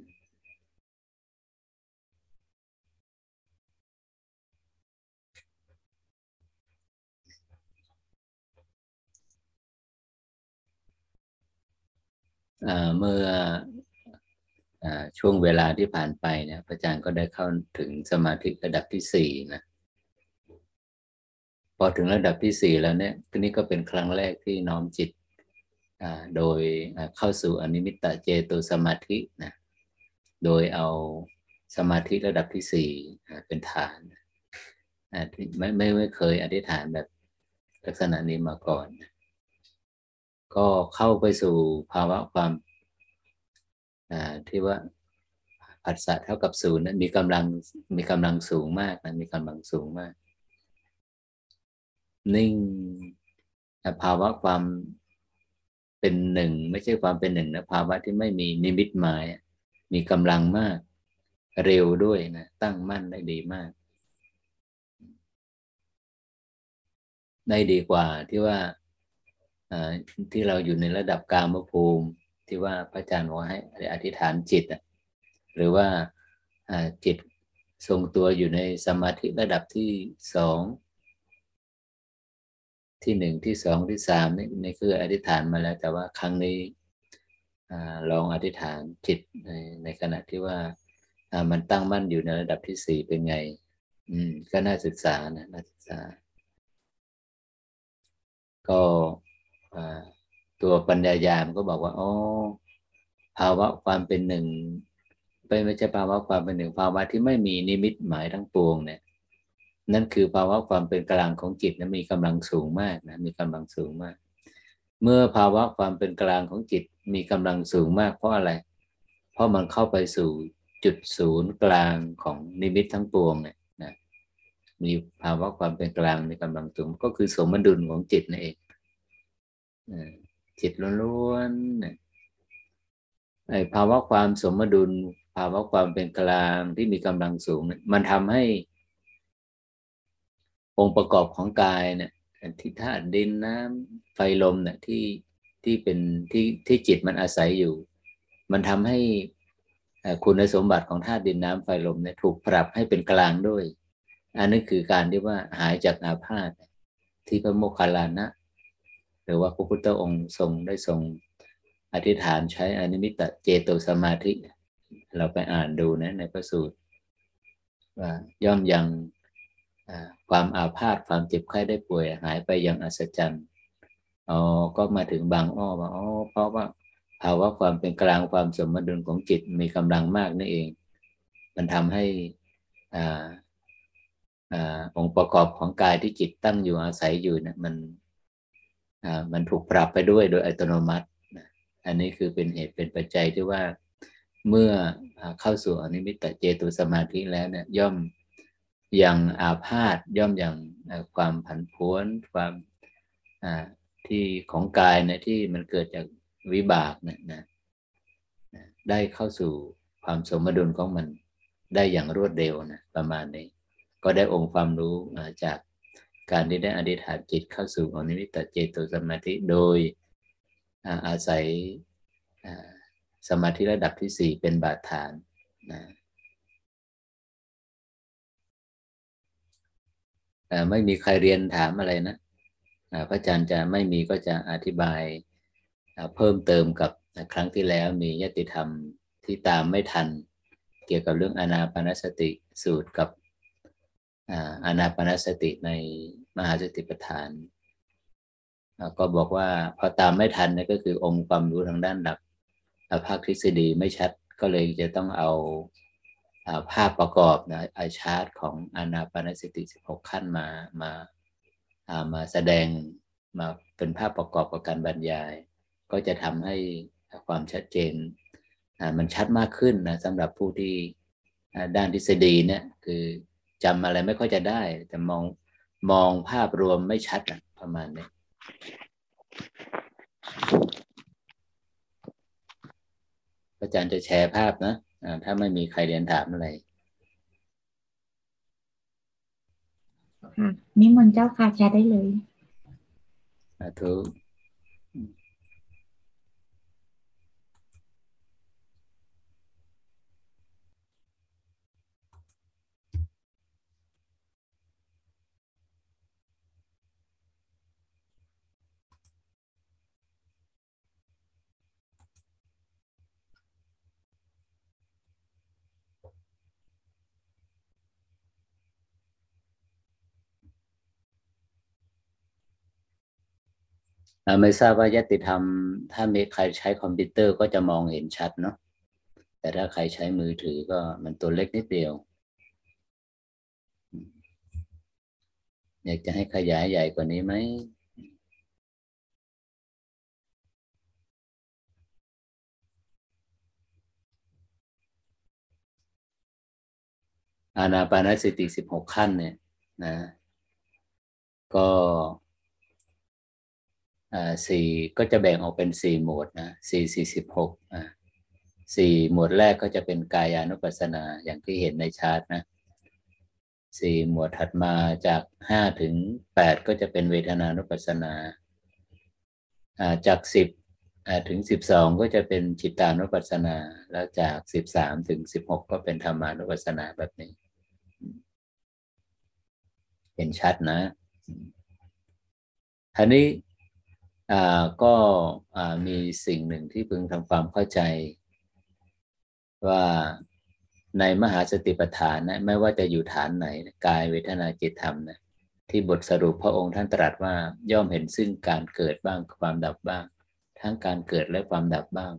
เมื่ออช่วงเวลาที่ผ่านไปเนี่ยพระอาจารย์ก็ได้เข้าถึงสมาธิระดับที่สี่นะ อถึงระดับที่สี่แล้วเนี่ยนี่ก็เป็นครั้งแรกที่น้อมจิตโดยเข้าสู่อนิมิตตเจโตสมาธินะโดยเอาสมาธิระดับที่สี่เป็นฐานไม่ไม่ไม่เคยอธิษฐานแบบลักษณะนี้มาก่อน ก็เข้าไปสู่ภาวะความที่ว่าผัสสะเท่ากับศูนย์นะมีกำลังมีกำลังสูงมากนะมีกำลังสูงมาก นิ่งภาวะความเป็นหนึ่ง ไม่ใช่ความเป็นหนึ่งนะภาวะที่ไม่มีนิมิตหมาย มีกำลังมาก เร็วด้วยนะตั้งมั่นได้ดีมากได้ดีกว่าที่ว่าที่เราอยู่ในระดับกามภูมิ ที่ว่าพระอาจารย์บอกให้อธิษฐานจิตหรือว่าจิตทรงตัวอยู่ในสมาธิระดับที่สอง ที่หนึ่งที่สองที่สามนี่นี่คืออธิษฐานมาแล้ว แต่ว่าครั้งนี้ลองอธิษฐานจิตในในขณะที่ว่ามันตั้งมั่นอยู่ในระดับที่สี่เป็นไง อืม ก็น่าศึกษานะน่าศึกษา ก็ตัวปัญญายามก็บอกว่าอ๋อภาวะความเป็นหนึ่งไม่ใช่ภาวะความเป็นหนึ่งภาวะที่ไม่มีนิมิตหมายทั้งปวงเนี่ย นั่นคือภาวะความเป็นกลางของจิตนะมีกำลังสูงมากนะมีกำลังสูงมาก เมื่อภาวะความเป็นกลางของจิตมีกำลังสูงมาก เพราะอะไร เพราะมันเข้าไปสู่จุดศูนย์กลางของนิมิตทั้งปวงเนี่ยนะมีภาวะความเป็นกลางมีกำลังสูงก็คือสมดุลของจิตนั่นเองจิตล้วนๆไอ้ภาวะความสมดุล ภาวะความเป็นกลางที่มีกำลังสูง มันทำให้ องค์ประกอบของกายเนี่ยที่ธาตุดินน้ำไฟลมเนี่ยที่ที่เป็นที่ที่จิตมันอาศัยอยู่ มันทำให้คุณสมบัติของธาตุดินน้ำไฟลมเนี่ยถูกปรับให้เป็นกลางด้วย อันนี้คือการที่ว่าหายจากอาพาธที่พระโมคคัลลานะ หรือว่าพระพุทธองค์ทรงได้ทรงอธิษฐานใช้อนิมิตเจโตสมาธิ เราไปอ่านดูนะในพระสูตรว่าย่อมยัง ความอาพาธความเจ็บไข้ได้ป่วยหายไปอย่างอัศจรรย์อ๋อก็มาถึงบางอ้อว่าอ๋อเพราะว่าภาวะความเป็นกลางความสมดุลของจิตมีกำลังมากนี่เอง มันทำให้อ่าอ่าองค์ประกอบของกายที่จิตตั้งอยู่อาศัยอยู่เนะมันอ่ามันถูกปรับไปด้วยโดยอัตโนมัติอันนี้คือเป็นเหตุเป็นปัจจัยที่ว่าเมื่อเข้าสู่อนิมิตเจตุสมาธิแล้วเนี่ยย่อม ยังอาพาธย่อมอยังความผันผวนความที่ของกายเนี่ยที่มันเกิดจากวิบากเนี่ยนะได้เข้าสู่ความสมดุลของมันได้อย่างรวดเร็วนะประมาณนี้ ก็ได้องค์ความรู้จากการที่ได้อธิษฐานจิตเข้าสู่อนิมิตเจโตสมาธิโดยอาศัยสมาธิระดับที่สี่เป็นบาดฐานนะ ไม่มีใครเรียนถามอะไรนะพระอาจารย์จะไม่มีก็จะอธิบายเพิ่มเติมกับครั้งที่แล้วมียติธรรมที่ตามไม่ทัน เกี่ยวกับเรื่องอนาปนสติสูตรกับอนาปนสติในมหาสติปัฏฐาน ก็บอกว่าพอตามไม่ทันนี่ก็คือองค์ความรู้ทางด้านหลักภาคทฤษฎีไม่ชัดก็เลยจะต้องเอา ภาพประกอบนะไอชาร์ตของอานาปานสติ 16 ขั้นมามามาแสดงมาเป็นภาพประกอบกับการบรรยาย ก็จะทำให้ความชัดเจนมันชัดมากขึ้นนะสำหรับผู้ที่ด้านทฤษฎีเนี่ยคือจำอะไรไม่ค่อยจะได้ แต่มองมองภาพรวมไม่ชัดประมาณนี้อาจารย์จะแชร์ภาพนะ ถ้าไม่มีใครเรียนถามอะไรค่ะนิมนต์เจ้าค่ะแชร์ได้เลยสา ไม่ทราบว่ายติธรรม ถ้ามีใครใช้คอมพิวเตอร์ก็จะมองเห็นชัดเนาะแต่ถ้าใครใช้มือถือก็มันตัวเล็กนิดเดียว อยากจะให้ขยายใหญ่กว่านี้ไหมอานาปานสติสิบหกขั้นเนี่ยนะ ก็ สี่ก็จะแบ่งออกเป็นสี่หมวดนะสี่สี่สิบหกอ่าสี่หมวดแรกก็จะเป็นกายานุปัสสนาอย่างที่เห็นในชาร์ตนะสี่หมวดถัดมาจากห้าถึงแปดก็จะเป็นเวทนานุปัสสนา จากสิบถึงสิบสองก็จะเป็นจิตานุปัสสนา แล้วจากสิบสามถึงสิบหกก็เป็นธรรมานุปัสสนาแบบนี้ เห็นชัดนะทีนี้ ก็มีสิ่งหนึ่งที่พึงทำความเข้าใจ ว่าในมหาสติปัฏฐานนะไม่ว่าจะอยู่ฐานไหนกายเวทนาจิตธรรมนะที่บทสรุปพระองค์ท่านตรัสว่าย่อมเห็นซึ่งการเกิดบ้างความดับบ้าง ทั้งการเกิดและความดับบ้าง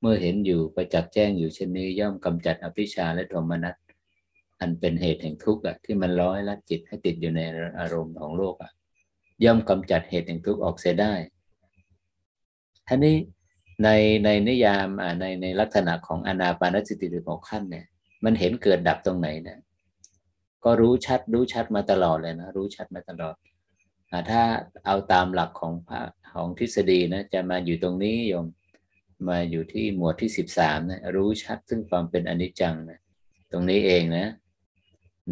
เมื่อเห็นอยู่ประจักษ์แจ้งอยู่เช่นนี้ย่อมกำจัดอภิชาและโทมนัสอันเป็นเหตุแห่งทุกข์ที่มันร้อยละจิตให้ติดอยู่ในอารมณ์ของโลกอะย่อมกำจัดเหตุแห่งทุกข์ออกเสียได้ ท่านี้ในในนิยามในในลักษณะของอนาปานสติสิบหกขั้นเนี่ย มันเห็นเกิดดับตรงไหนเนี่ยก็รู้ชัดรู้ชัดมาตลอดเลยนะรู้ชัดมาตลอดถ้าเอาตามหลักของพระของทฤษฎีนะจะมาอยู่ตรงนี้โยมมาอยู่ที่หมวดที่สิบสามนะรู้ชัดซึ่งความเป็นอนิจจังนะตรงนี้เองนะ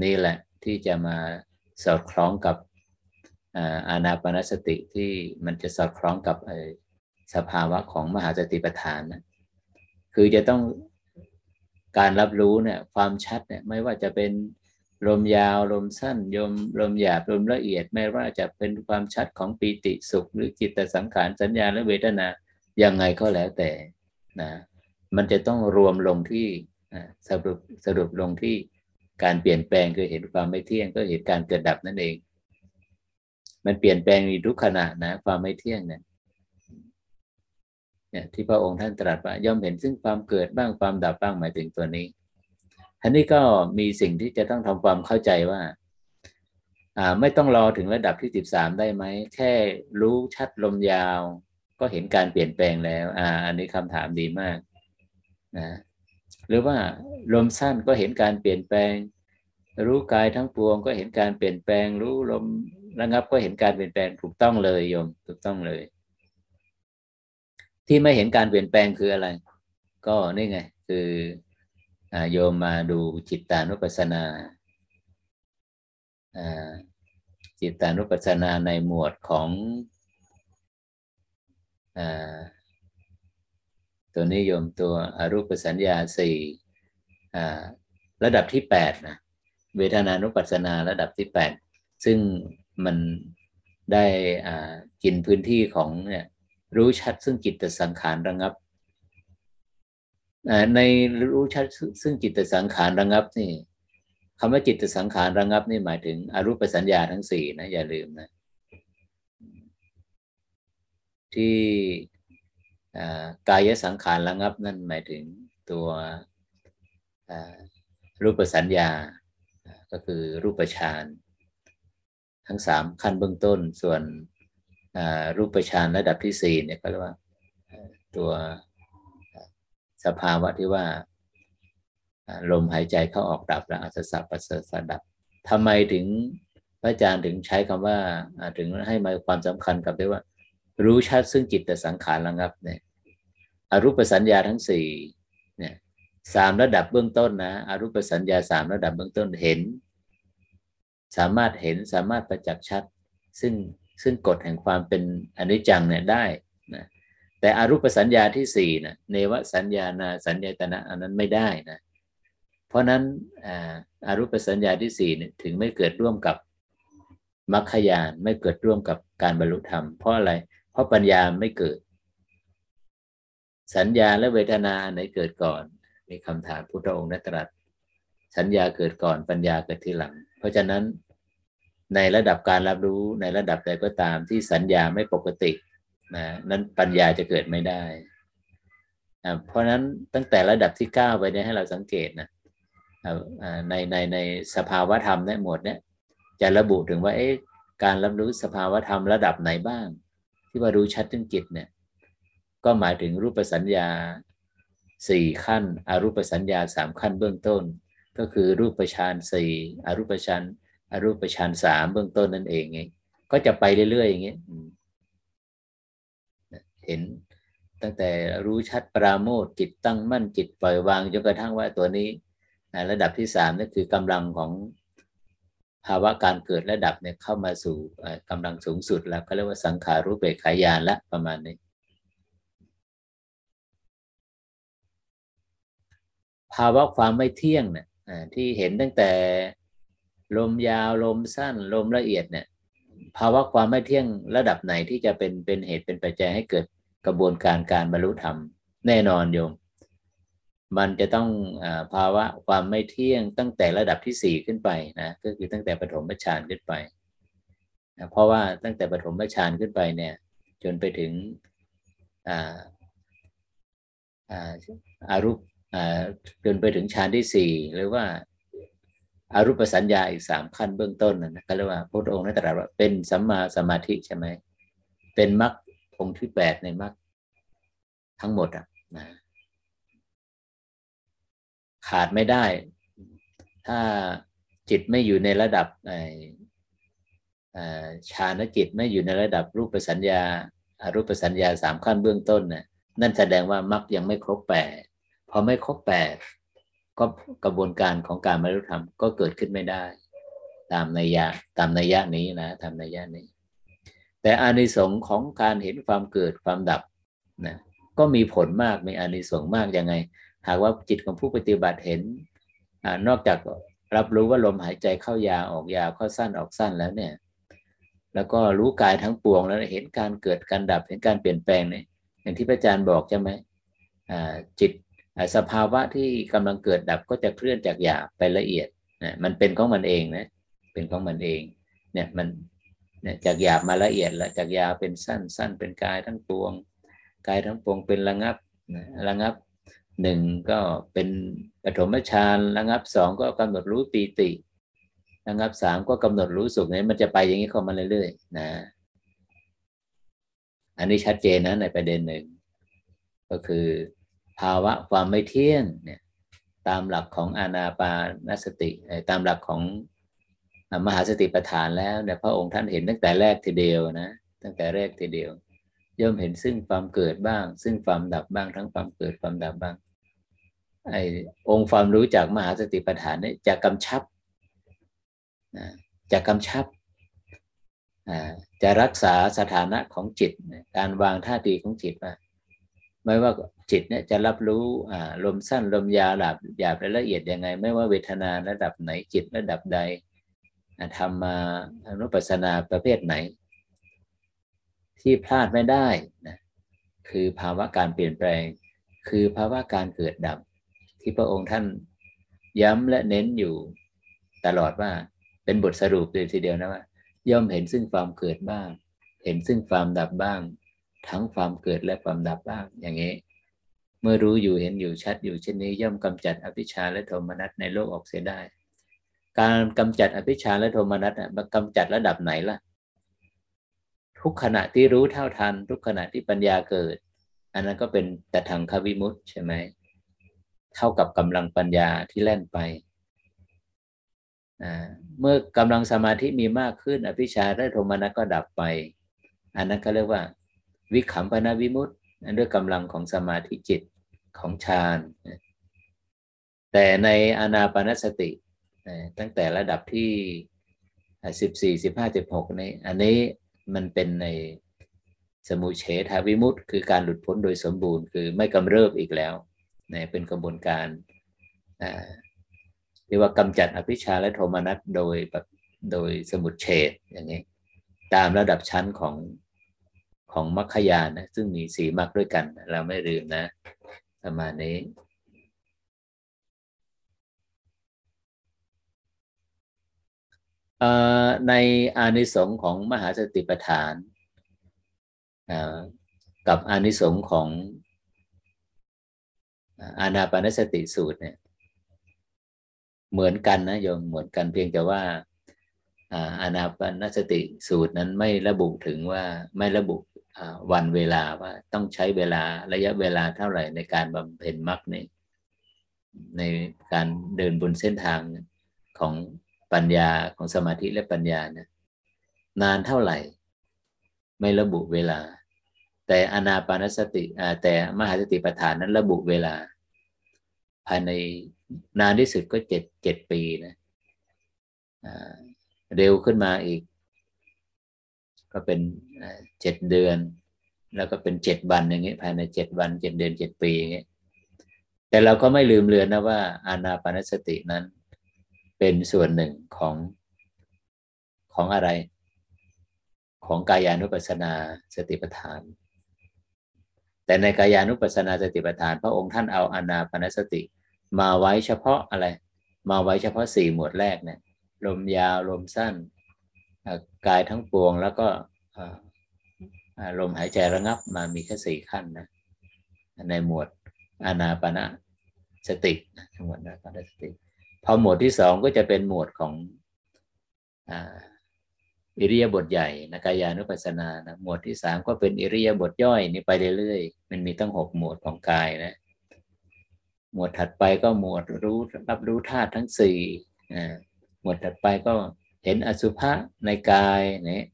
นี่แหละที่จะมาสอดคล้องกับอานาปนสติที่มันจะสอดคล้องกับ สภาวะของมหาสติปัฏฐานนะคือจะต้องการรับรู้เนี่ยความชัดเนี่ยไม่ว่าจะเป็นลมยาวลมสั้นยมลมหยาบลมละเอียด ไม่ว่าจะเป็นความชัดของปีติสุข หรือจิตสังขารสัญญาและเวทนายังไงก็แล้วแต่นะมันจะต้องรวมลงที่สรุปสรุปลงที่การเปลี่ยนแปลงคือเห็นความไม่เที่ยงก็เห็นการเกิดดับนั่นเอง มันเปลี่ยนแปลงในทุกขณะนะความไม่เที่ยงเนี่ย เนี่ยที่พระองค์ท่านตรัสว่าย่อมเห็นซึ่งความเกิดบ้างความดับบ้างหมายถึงตัวนี้ท่านนี้ก็มีสิ่งที่จะต้องทำความเข้าใจว่าไม่ต้องรอถึงระดับที่สิบสามได้ไหมแค่รู้ชัดลมยาว ก็เห็นการเปลี่ยนแปลงแล้วอ่าอันนี้คำถามดีมากนะหรือว่าลมสั้นก็เห็นการเปลี่ยนแปลง รู้กายทั้งปวงก็เห็นการเปลี่ยนแปลง รู้ลมระงับก็เห็นการเปลี่ยนแปลงถูกต้องเลยโยมถูกต้องเลย ที่ไม่เห็นการเปลี่ยนแปลงคืออะไร ก็นี่ไง คือโยมมาดูจิตตานุปัสสนาจิตตานุปัสสนาในหมวดของอตัวนิยมตัวอรูปสัญญาสี่ระดับที่แปดนะเวทนานุปัสสนาระดับที่แปดซึ่งมันได้กินพื้นที่ของเนี่ย รู้ชัดซึ่งจิตสังขารระงับในรู้ชัดซึ่งจิตสังขารระงับนี่คำว่าจิตสังขารระงับนี่หมายถึงอรูปสัญญาทั้งสี่นะอย่าลืมนะ ที่กายสังขารระงับนั่นหมายถึงตัวรูปสัญญา ก็คือรูปฌานทั้งสามขั้นเบื้องต้นส่วน รูปฌานระดับที่สี่เนี่ยก็เรียกว่าตัวสภาวะที่ว่าลมหายใจเข้าออกดับแล้วอัศสัพปัสสะดับทำไมถึงพระอาจารย์ถึงใช้คำว่าถึงให้มาความสำคัญกับด้วยว่า รู้ชัดซึ่งจิตแต่สังขารระงับเนี่ยอรูปสัญญาทั้งสี่เนี่ยสามระดับเบื้องต้นนะอรูปสัญญาสามระดับเบื้องต้นเห็น สามารถเห็นสามารถประจักษ์ชัด ซึ่ง ซึ่งกฎแห่งความเป็นอนิจจังเนี่ยได้นะแต่อรูปสัญญาที่สี่นะเนวสัญญานาสัญญาตนะอันนั้นไม่ได้นะเพราะนั้นอารูปสัญญาที่สี่เนี่ยถึงไม่เกิดร่วมกับมรรคยานไม่เกิดร่วมกับการบรรลุธรรม เพราะอะไร เพราะปัญญาไม่เกิด สัญญาและเวทนาไหนเกิดก่อน มีคำถามพุทธองค์นัตรัส สัญญาเกิดก่อนปัญญาเกิดทีหลัง เพราะฉะนั้น ในระดับการรับรู้ในระดับใดก็ตามที่สัญญาไม่ปกตินะนั้นปัญญาจะเกิดไม่ได้เพราะนั้นตั้งแต่ระดับที่เก้าไปเนี่ยให้เราสังเกตนะในในในสภาวธรรมในหมวดเนี้ยจะระบุถึงว่าเอ๊ะการรับรู้สภาวธรรมระดับไหนบ้าง ที่ว่ารู้ชัดถึงจิตเนี่ยก็หมายถึงรูปสัญญาสี่ขั้น อรูปสัญญาสามขั้นเบื้องต้น ก็คือรูปฌานสี่อรูปฌาน อรูปฌานสามเบื้องต้นนั่นเองไงก็จะไปเรื่อยๆอย่างเงี้ยเห็นตั้งแต่รู้ชัดปราโมทจิตตั้งมั่นจิตปล่อยวางจนกระทั่งว่าตัวนี้ระดับที่สามนั่นคือกำลังของภาวะการเกิดระดับเนี่ยเข้ามาสู่กำลังสูงสุดแล้วก็เรียกว่าสังขารูปเบกขายานละประมาณนี้ ภาวะความไม่เที่ยงเนี่ยที่เห็นตั้งแต่ ลมยาวลมสั้นลมละเอียดเนี่ยภาวะความไม่เที่ยงระดับไหนที่จะเป็นเป็นเหตุเป็นปัจจัยให้เกิดกระบวนการการบรรลุธรรม แน่นอนโยม มันจะต้องอภาวะความไม่เที่ยงตั้งแต่ระดับที่สี่ขึ้นไปนะก็คือตั้งแต่ปฐมฌานขึ้นไปนะเพราะว่าตั้งแต่ปฐมฌานขึ้นไปเนี่ย จนไปถึงอารุปจนไปถึงฌานที่สี่หรือว่า อารูปสัญญาอีกสามขั้นเบื้องต้นนะก็เรียกว่าพระองค์นั้นตรัสว่าเป็นสัมมาสมาธิใช่ไหมเป็นมรรคองค์ที่แปดในมรรคทั้งหมดอะนะขาดไม่ได้ ถ้าจิตไม่อยู่ในระดับฌานจิตไม่อยู่ในระดับรูปสัญญาอารูปสัญญาสามขั้นเบื้องต้นน่ะนั่นแสดงว่ามรรคยังไม่ครบแปดพอไม่ครบแปด ก็กระบวนการของการบรรลุธรรมก็เกิดขึ้นไม่ได้ ตามนัยยะตามนัยยะนี้นะตามนัยยะนี้ แต่อานิสงส์ของการเห็นความเกิดความดับนะก็มีผลมากมีอานิสงส์มากยังไง หากว่าจิตของผู้ปฏิบัติเห็นอนอกจากรับรู้ว่าลมหายใจเข้ายาวออกยาวเข้าสั้นออกสั้นแล้วเนี่ย แล้วก็รู้กายทั้งปวงแล้วเห็นการเกิดการดับเห็นการเปลี่ยนแปลงเนี่ยอย่างที่พระอาจารย์บอกใช่ไหมจิต สภาวะที่กำลังเกิดดับก็จะเคลื่อนจากหยาบไปละเอียดนะมันเป็นของมันเองนะเป็นของมันเองเนี่ยมันเนี่ยจากหยาบมาละเอียดแล้วจากยาวเป็นสั้นสั้นเป็นกายทั้งปวง กายทั้งปวงเป็นระงับนะระงับหนึ่งก็เป็นปฐมฌานระงับสองก็กำหนดรู้ปีติระงับสามก็กำหนดรู้สุขเนี่ยมันจะไปอย่างนี้เข้ามาเรื่อยๆนะอันนี้ชัดเจนนะในประเด็นหนึ่ง ก็คือ ภาวะความไม่เที่ยงเนี่ยตามหลักของอานาปานสติตามหลักของมหาสติปัฏฐานแล้วเนี่ยพระองค์ท่านเห็นตั้งแต่แรกทีเดียวนะตั้งแต่แรกทีเดียว ย่อมเห็นซึ่งความเกิดบ้าง ซึ่งความดับบ้างทั้งความเกิดความดับบ้างไอ้องค์ความรู้จากมหาสติปัฏฐานเนี่ยจะกำชับจะกำชับจะรักษาสถานะของจิต การวางท่าทีของจิตว่าไม่ว่า จิตเนี่ยจะรับรู้ลมสั้นลมยาวหลับหยาบและละเอียดยังไง ไม่ว่าเวทนาระดับไหนจิตระดับใดทำมาอนุปัสนาประเภทไหน ที่พลาดไม่ได้นะคือภาวะการเปลี่ยนแปลง คือภาวะการเกิดดับ ที่พระองค์ท่านย้ำและเน้นอยู่ตลอดว่าเป็นบทสรุปเลยทีเดียวนะว่า ย่อมเห็นซึ่งความเกิดบ้าง เห็นซึ่งความดับบ้าง ทั้งความเกิดและความดับบ้างอย่างนี้ มื่อรู้อยู่เห็นอยู่ชัดอยู่เช่นนี้ย่อมกำจัดอภิชาและโทมนัสในโลกออกเสียได้ การกำจัดอภิชาและโทมนัสมันกำจัดระดับไหนล่ะ ทุกขณะที่รู้เท่าทัน ทุกขณะที่ปัญญาเกิด อันนั้นก็เป็นแต่ทางควิมุตใช่ไหมเท่ากับกำลังปัญญาที่แล่นไปเมื่อกำลังสมาธิมีมากขึ้น อภิชาและโทมนัสก็ดับไป อันนั้นก็เรียกว่า วิขำปนาวิมุตต์ด้วยกำลังของสมาธิจิต ของฌานแต่ในอนาปนสติตั้งแต่ระดับที่สิบสี่สิบห้าสิบหกนี้อันนี้มันเป็นในสมุเฉทาวิมุตต์คือการหลุดพ้นโดยสมบูรณ์ คือไม่กำเริบอีกแล้วเป็นกระบวนการเรียกว่ากำจัดอภิชาและโทมนัสโดยโดยสมุดเฉดอย่างนี้ ตามระดับชั้นของของมรรคยานนะซึ่งมีสีมรรคด้วยกัน เราไม่ลืมนะ ประมาณนี้ในอานิสงส์ของมหาสติปัฏฐาน กับอานิสงส์ของอานาปานสติสูตรเนี่ยเหมือนกันนะโยมเหมือนกันเพียงแต่ว่าอานาปนสติสูตรนั้นไม่ระบุถึงว่าไม่ระบุ วันเวลาว่าต้องใช้เวลาระยะเวลาเท่าไหร่ในการบำเพ็ญมรรคในในการเดินบนเส้นทางของปัญญาของสมาธิและปัญญานะนานเท่าไหร่ ไม่ระบุเวลา แต่อนาปานสติแต่มหาสติปัฏฐานนั้นระบุเวลา ภายในนานที่สุดก็เจ็ดเจ็ดปีนะเร็วขึ้นมาอีก ก็เป็น เจ็ดเดือน แล้วก็เป็นเจ็ดวันอย่างเงี้ยภายในเจ็ดวันเจ็ดเดือนเจ็ดปีอย่างเงี้ยแต่เราก็ไม่ลืมเลือนนะว่าอานาปานสตินั้น เป็นส่วนหนึ่งของของอะไร ของกายานุปัสสนาสติปัฏฐาน แต่ในกายานุปัสสนาสติปัฏฐาน พระองค์ท่านเอาอานาปานสติ มาไว้เฉพาะอะไร มาไว้เฉพาะสี่หมวดแรกเนี่ยลมยาวลมสั้นกายทั้งปวงแล้วก็ ลมหายใจระงับมามีแค่สี่ขั้นนะในหมวดอานาปณะสติทั้งหมดนะปณะสติพอหมวดที่สองก็จะเป็นหมวดของอิริยาบถใหญ่นะกายานุปัสสนานะหมวดที่สามก็เป็นอิริยาบถย่อยนี่ไปเรื่อยๆมันมีตั้งหกหมวดของกายนะหมวดถัดไปก็หมวดรู้รับรู้ธาตุทั้งสี่หมวดถัดไปก็เห็นอสุภะในกายเนี่ย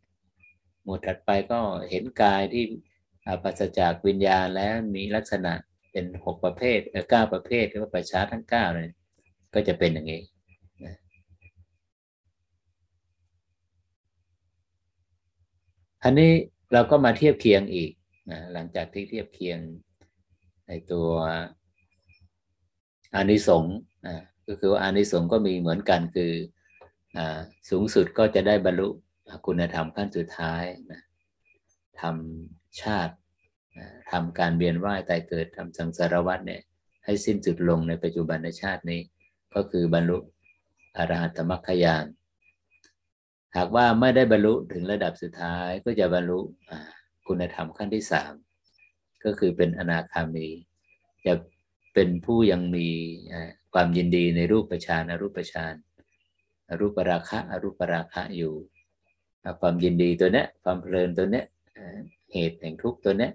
หมวดถัดไปก็เห็นกายที่ปัสจากวิญญาณแล้วมีลักษณะเป็นหกประเภทเก้าประเภทหรือว่าประชาทั้งเก้าเลยก็จะเป็นอย่างนี้อันนี้เราก็มาเทียบเคียงอีกนะหลังจากที่เทียบเคียงในตัวอานิสงส์ก็คือว่าอานิสงส์ก็มีเหมือนกันคืออสูงสุดก็จะได้บรรลุ คุณธรรมขั้นสุดท้ายนะทำชาติทำการเวียนว่ายตายเกิดทำสังสารวัฏเนี่ย ให้สิ้นสุดลงในปัจจุบันในชาตินี้ ก็คือบรรลุอรหัตมรรคยานหากว่าไม่ได้บรรลุถึงระดับสุดท้ายก็จะบรรลุคุณธรรมขั้นที่สามก็คือเป็นอนาคามี จะเป็นผู้ยังมีความยินดีในรูปฌานอรูปฌานอรูปราคะอรูปราคะอยู่ ความยินดีตัวนี้ความเพลินตัวนี้เหตุแห่งทุกตัวนี้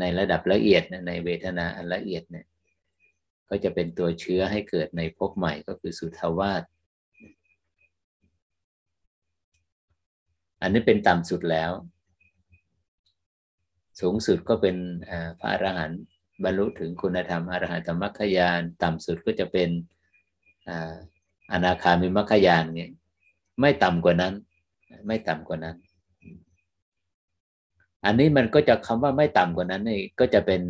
ในระดับละเอียดในเวทนาอันละเอียดเนี่ยก็จะเป็นตัวเชื้อให้เกิดในภพใหม่ก็คือสุทาวาสอันนี้เป็นต่ำสุดแล้ว สูงสุดก็เป็นพระอรหันต์บรรลุถึงคุณธรรมอรหันตมรรคยาน ต่ำสุดก็จะเป็นอนาคามิมรรคยานเนี่ยไม่ต่ำกว่านั้น ไม่ต่ำกว่านั้น อันนี้มันก็จะคำว่าไม่ต่ำกว่านั้นนี่ก็จะเป็น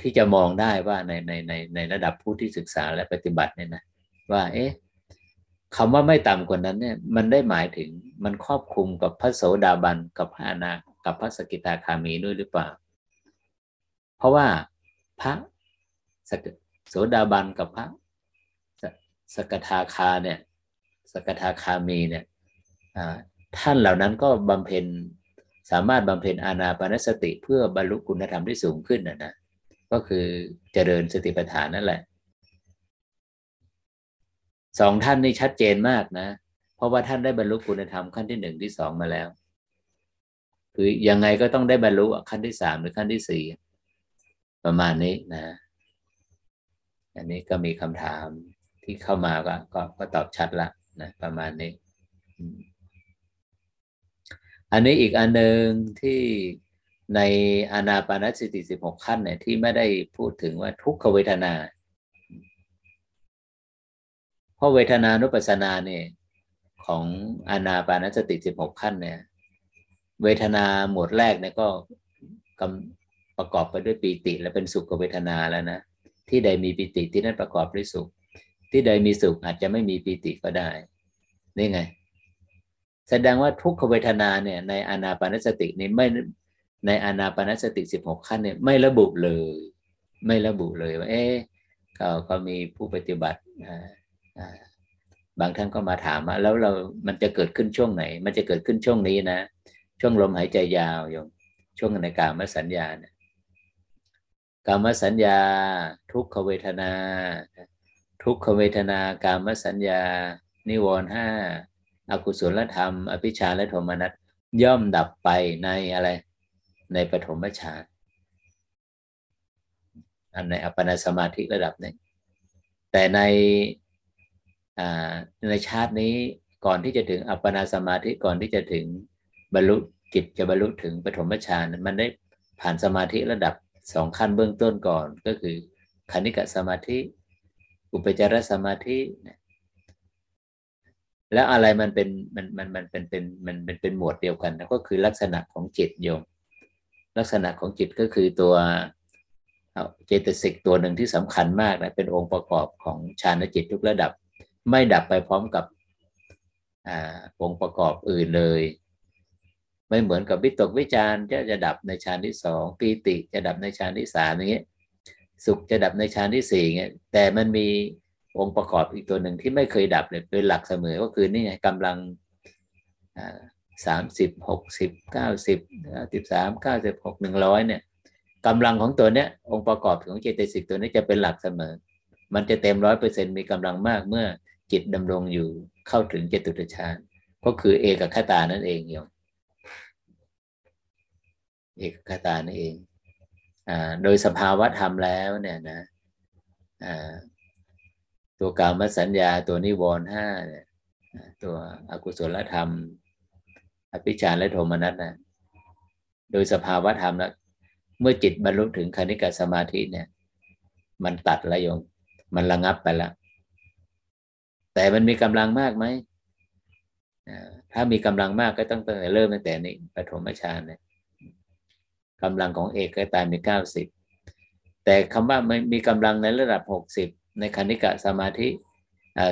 ที่จะมองได้ว่าในในในในระดับผู้ที่ศึกษาและปฏิบัติเนี่ยนะว่า เอ๊ะคำว่าไม่ต่ำกว่านั้นเนี่ย มันได้หมายถึงมันครอบคลุมกับพระโสดาบันกับพระอนากับพระสกิตาคามีด้วยหรือเปล่า เพราะว่าพระสกโสดาบันกับพระสกทาคาเนี่ย สกทาคามีเนี่ย ท่านเหล่านั้นก็บำเพ็ญสามารถบำเพ็ญอานาปนสติเพื่อบรรลุคุณธรรมที่สูงขึ้นนะนะก็คือเจริญสติปัฏฐานนั่นแหละสองท่านนี่ชัดเจนมากนะ เพราะว่าท่านได้บรรลุคุณธรรมขั้นที่หนึ่งที่สองมาแล้ว คือยังไงก็ต้องได้บรรลุขั้นที่สามหรือขั้นที่สี่ประมาณนี้นะ อันนี้ก็มีคำถามที่เข้ามาก็ก็ก็ตอบชัดละนะประมาณนี้ อันนี้อีกอันหนึ่งที่ในอานาปานสติสิบหกขั้นเนี่ยที่ไม่ได้พูดถึงว่าทุกขเวทนา เพราะเวทนานุปัสสนาเนี่ยของอานาปานสติสิบหกขั้นเนี่ย เวทนาหมวดแรกเนี่ยก็กประกอบไปด้วยปีติ และเป็นสุขเวทนาแล้วนะที่ใดมีปีติที่นั่นประกอบด้วยสุข ที่ใดมีสุขอาจจะไม่มีปีติก็ได้นี่ไง แสดงว่าทุกขเวทนาเนี่ยในอานาปานสตินี่ไม่ในอานาปานสติสิบหกขั้นเนี่ยไม่ระบุเลย ไม่ระบุเลยว่าเอ๊ะเขาก็มีผู้ปฏิบัติบางท่านก็มาถามว่าแล้วเรา มันจะเกิดขึ้นช่วงไหน มันจะเกิดขึ้นช่วงนี้นะ ช่วงลมหายใจยาวโยมช่วงในกามสัญญาเนี่ยกามสัญญา ทุกขเวทนา ทุกขเวทนากามสัญญา นิวรณ์ห้า อกุศลธรรม อภิชาและโทมนัสย่อมดับไปในอะไร ในปฐมฌานอันในอัปปนาสมาธิระดับหนึ่งแต่ในในชาตินี้ก่อนที่จะถึงอัปปนาสมาธิก่อนที่จะถึงบรรลุจิตจะบรรลุถึงปฐมฌานมันได้ผ่านสมาธิระดับสองขั้นเบื้องต้นก่อนก็คือคณิกะสมาธิ อุปจารสมาธิ แล้วอะไรมันเป็นมันมันมันเป็นเป็นมันเป็นเป็นหมวดเดียวกันก็คือลักษณะของจิตโยม ลักษณะของจิตก็คือตัวเจตสิกตัวหนึ่งที่สำคัญมากนะเป็นองค์ประกอบของฌานจิตทุกระดับ ไม่ดับไปพร้อมกับองค์ประกอบอื่นเลย ไม่เหมือนกับวิตกวิจารจะจะดับในฌานที่สองปีติจะดับในฌานที่สามอย่างเงี้ยสุขจะดับในฌานที่สี่เงี้ยแต่มันมี องค์ประกอบอีกตัวหนึ่งที่ไม่เคยดับเลยเป็นหลักเสมอก็คือนี่ไงกำลังสามสิบหกสิบเก้าสิบสิบสามเก้าสิบหกหนึ่งร้อยเนี่ยกำลังของตัวเนี้ยองค์ประกอบของเจตสิกตัวนี้จะเป็นหลักเสมอ มันจะเต็มร้อยเปอร์เซ็นมีกำลังมากเมื่อจิตดำรงอยู่เข้าถึงเจตุตฌานก็คือเอกคตานั่นเองโยมเอกคตานั่นเอง อ่า โดยสภาวะธรรมแล้วเนี่ยนะ อ่า ตัวกามสัญญาตัวนิวรณ์ห้าเนี่ยตัวอกุศลธรรม อภิชาและโทมนัสนะโดยสภาวะธรรมแล้วเมื่อจิตบรรลุถึงคณิกสมาธิเนี่ย มันตัดล้วโยมมันระงับไปแล้วแต่มันมีกำลังมากไหมถ้ามีกำลังมากก็ต้องตั้งแต่เริ่มตั้งแต่นี้ปฐมฌานเนี่ยกำลังของเอกก็ตายมีเก้าสิบแต่คำว่ามันมีกำลังในระดับหกสิบ ในคณิกะสมาธิ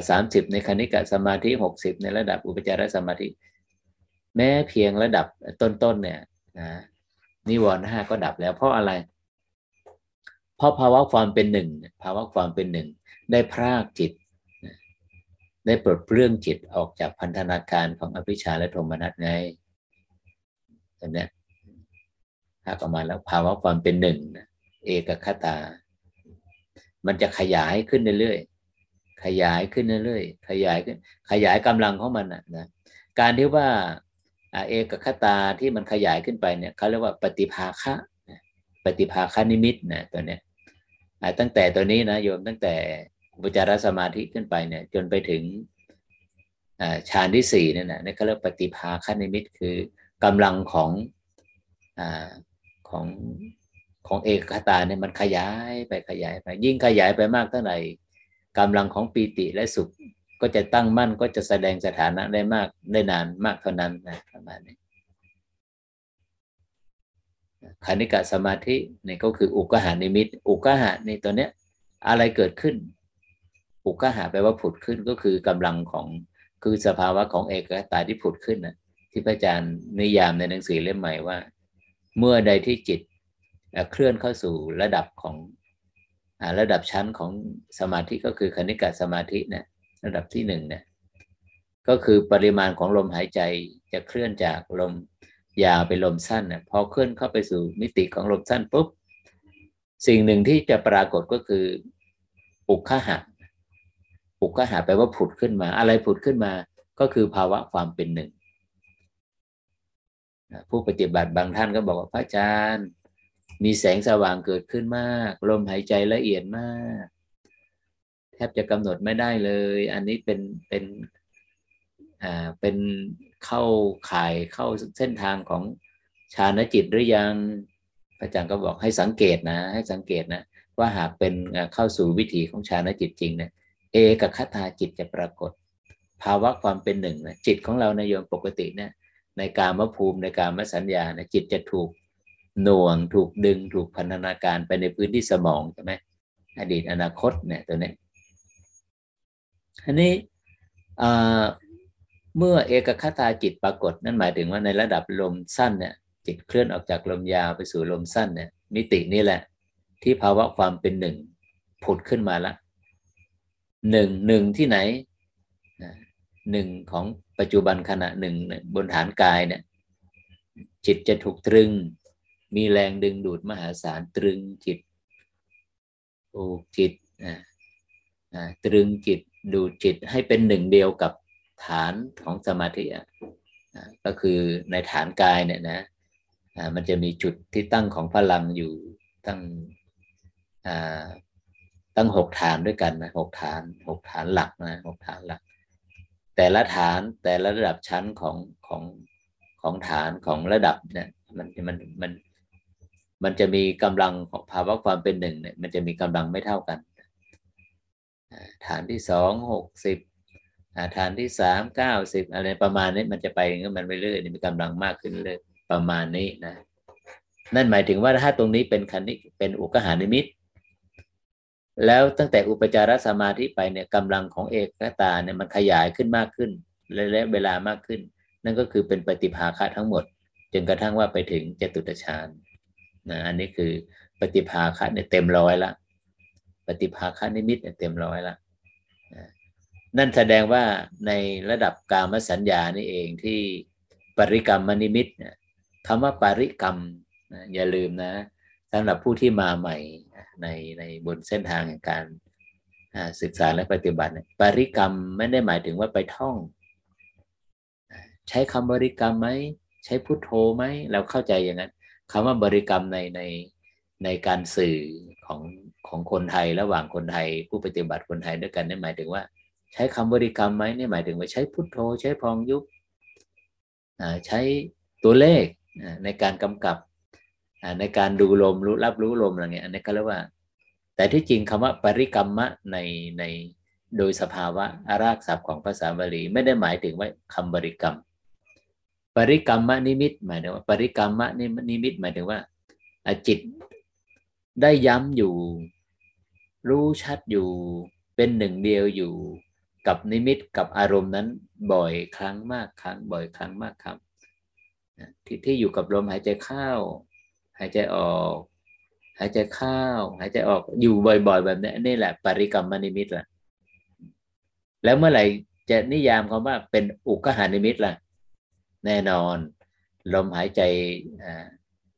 สามสิบในคณิกะสมาธิหกสิบในระดับอุปจารสมาธิ แม้เพียงระดับต้นๆเนี่ยนะนิวรณ์ห้าก็ดับแล้ว เพราะอะไร เพราะภาวะความเป็นหนึ่งภาวะความเป็นหนึ่ง ได้พรากจิต ได้ปลดเปลื้องจิตออกจากพันธนาการของอภิชาและโทมนัสไงอันนี้ถ้าประมาณแล้วภาวะความเป็นหนึ่งเอกคตา มันจะขยายขึ้นเรื่อยๆขยายขึ้นเรื่อยๆขยายขึ้น ขยายกำลังของมันนะการที่ว่าเอกคตาที่มันขยายขึ้นไปเนี่ยเขาเรียกว่าปฏิภาคะปฏิภาคานิมิตนะตัวเนี้ยตั้งแต่ตัวนี้นะโยมตั้งแต่อุปจารสมาธิขึ้นไปเนี่ยจนไปถึงฌานที่สี่นั่นนะนี่เขาเรียกปฏิภาคนิมิตคือกำลังของอของ ของเอกคตาเนี่ยมันขยายไปขยายไป ยิ่งขยายไปมากเท่าไหร่กำลังของปีติและสุขก็จะตั้งมั่นก็จะแสดงสถานะได้มากได้นานมากเท่านั้นนะประมาณนี้คณิกะสมาธินี่ก็คืออุกหานิมิต อุกหาในตัวเนี้ยอะไรเกิดขึ้น อุกหาแปลว่าผุดขึ้นก็คือกำลังของคือสภาวะของเอกตาที่ผุดขึ้นนะที่พระอาจารย์นิยามในหนังสือเล่มใหม่ว่า เมื่อใดที่จิต เคลื่อนเข้าสู่ระดับของระดับชั้นของสมาธิก็คือคณิกะสมาธินะระดับที่หนึ่งเนี่ยก็คือปริมาณของลมหายใจจะเคลื่อนจากลมยาวไปลมสั้นนะพอเคลื่อนเข้าไปสู่มิติของลมสั้นปุ๊บสิ่งหนึ่งที่จะปรากฏก็คืออุคหะอุคหะแปลว่าผุดขึ้นมา อะไรผุดขึ้นมาก็คือภาวะความเป็นหนึ่งผู้ปฏิบัติบางท่านก็บอกว่าพระอาจารย์ มีแสงสว่างเกิดขึ้นมาก ลมหายใจละเอียดมาก แทบจะกำหนดไม่ได้เลย อันนี้เป็นเป็นอ่าเป็นเข้าข่ายเข้าเส้นทางของฌานจิตหรือยังพระอาจารย์ก็บอกให้สังเกตนะ ให้สังเกตนะ ว่าหากเป็นเข้าสู่วิถีของฌานจิตจริงเนะเอกคตาจิตจะปรากฏ ภาวะความเป็นหนึ่งนะจิตของเราในโยมปกติเนะในการมภูมิในการมสัญญานะจิตจะถูก หน่วงถูกดึงถูกพันธนาการไปในพื้นที่สมองใช่ไหมอดีตอนาคตเนี่ยตัวนี้อันนี้เมื่อเอกคตาจิตปรากฏ นั่นหมายถึงว่าในระดับลมสั้นเนี่ยจิตเคลื่อนออกจากลมยาวไปสู่ลมสั้นเนี่ยมิตินี่แหละ ที่ภาวะความเป็นหนึ่งผุดขึ้นมาละหนึ่งหนึ่งที่ไหนหนึ่งของปัจจุบันขณะหนึ่งบนฐานกายเนี่ยจิตจะถูกตรึง มีแรงดึงดูดมหาศาลตรึงจิตโอ้จิตตรึงจิตดูจิตให้เป็นหนึ่งเดียวกับฐานของสมาธิอะก็คือในฐานกายเนี่ยนะมันจะมีจุดที่ตั้งของพลังอยู่ตั้งตั้งหกฐานด้วยกันนะหกฐานหกฐานหลักนะหกฐานหลัก แต่ละฐานแต่ละระดับชั้นของของของฐานของระดับเนี่ยมันมันมัน มันจะมีกำลังของภาวะความเป็นหนึ่งเนี่ยมันจะมีกำลังไม่เท่ากัน ฐานที่สองหกสิบฐานที่สามเก้าสิบอะไรประมาณนี้มันจะไปมันไปเรื่อยมีกำลังมากขึ้นเลยประมาณนี้นะนั่นหมายถึงว่าถ้าตรงนี้เป็นคันนี้เป็นอุกหานิมิต แล้วตั้งแต่อุปจารสมาธิไปเนี่ยกำลังของเอกตาเนี่ยมันขยายขึ้นมากขึ้นและเวลามากขึ้น นั่นก็คือเป็นปฏิภาคะทั้งหมดจนกระทั่งว่าไปถึงเจตุตฌาน นะอันนี้คือปฏิภาคะเนี่ยเต็มร้อยละปฏิภาคะนิมิตเนี่ยเต็มร้อยละนั่นแสดงว่าในระดับกามสัญญานี่เองที่ปริกรรมมนิมิตเนี่ยคำว่าปริกรรมนะอย่าลืมนะสำหรับผู้ที่มาใหม่ในในบนเส้นทางแห่งการศึกษาและปฏิบัติปริกรรมไม่ได้หมายถึงว่าไปท่อง ใช้คำบริกรรมไหมใช้พุทโธไหมเราเข้าใจอย่างนั้น คำว่าบริกรรมในในในการสื่อของของคนไทยระหว่างคนไทย ผู้ปฏิบัติคนไทยด้วยกันนี่หมายถึงว่า ใช้คำบริกรรมไหมนี่หมายถึงว่าใช้พุทโธ ใช้พองยุบใช้ตัวเลขในการกำกับในการดูลมรู้รับรู้ลมอะไรเงี้ยอันนี้ก็เรียกว่า แต่ที่จริงคำว่าปริกรรมะในในโดยสภาวะอารากศัพท์ของภาษาบาลีไม่ได้หมายถึงว่าคำบริกรรม ปริกรรมนิมิตหมายถึงว่าปริกรรมนิมิตหมายถึงว่าจิตได้ย้ำอยู่ รู้ชัดอยู่ เป็นหนึ่งเดียวอยู่กับนิมิตกับอารมณ์นั้นบ่อยครั้งมากครั้ง บ่อยครั้งมากครับที่ที่อยู่กับลมหายใจเข้า หายใจออก หายใจเข้า หายใจออกอยู่บ่อย ๆ แบบนี้นี่แหละ ปริกรรมนิมิตละแล้วเมื่อไหร่จะนิยามคำว่าเป็นอุกหานิมิตล่ะ แน่นอน ลมหายใจ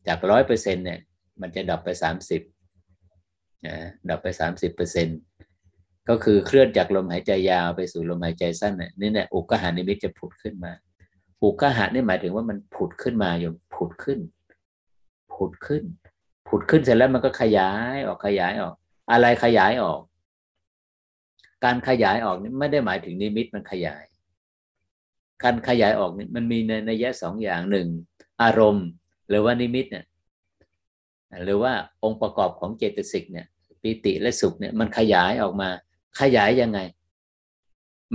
จากร้อยเปอร์เซ็นเนี่ยมันจะดับไปสามสิบดับไปสามสิบเปอร์เซ็นก็คือเคลื่อนจากลมหายใจยาวไปสู่ลมหายใจสั้นนี่เนี่ยอุกหานิมิตจะผุดขึ้นมา อุกหานี่หมายถึงว่ามันผุดขึ้นมาอยู่ผุดขึ้น ผุดขึ้น ผุดขึ้นเสร็จแล้วมันก็ขยายออกขยายออก อะไรขยายออก การขยายออกนี่ไม่ได้หมายถึงนิมิตมันขยาย การขยายออกนี่มันมีในในแยะสองอย่างหนึ่งอารมณ์ หรือว่านิมิตเนี่ยหรือว่าองค์ประกอบของเจตสิกเนี่ยปิติและสุขเนี่ยมันขยายออกมา ขยายยังไง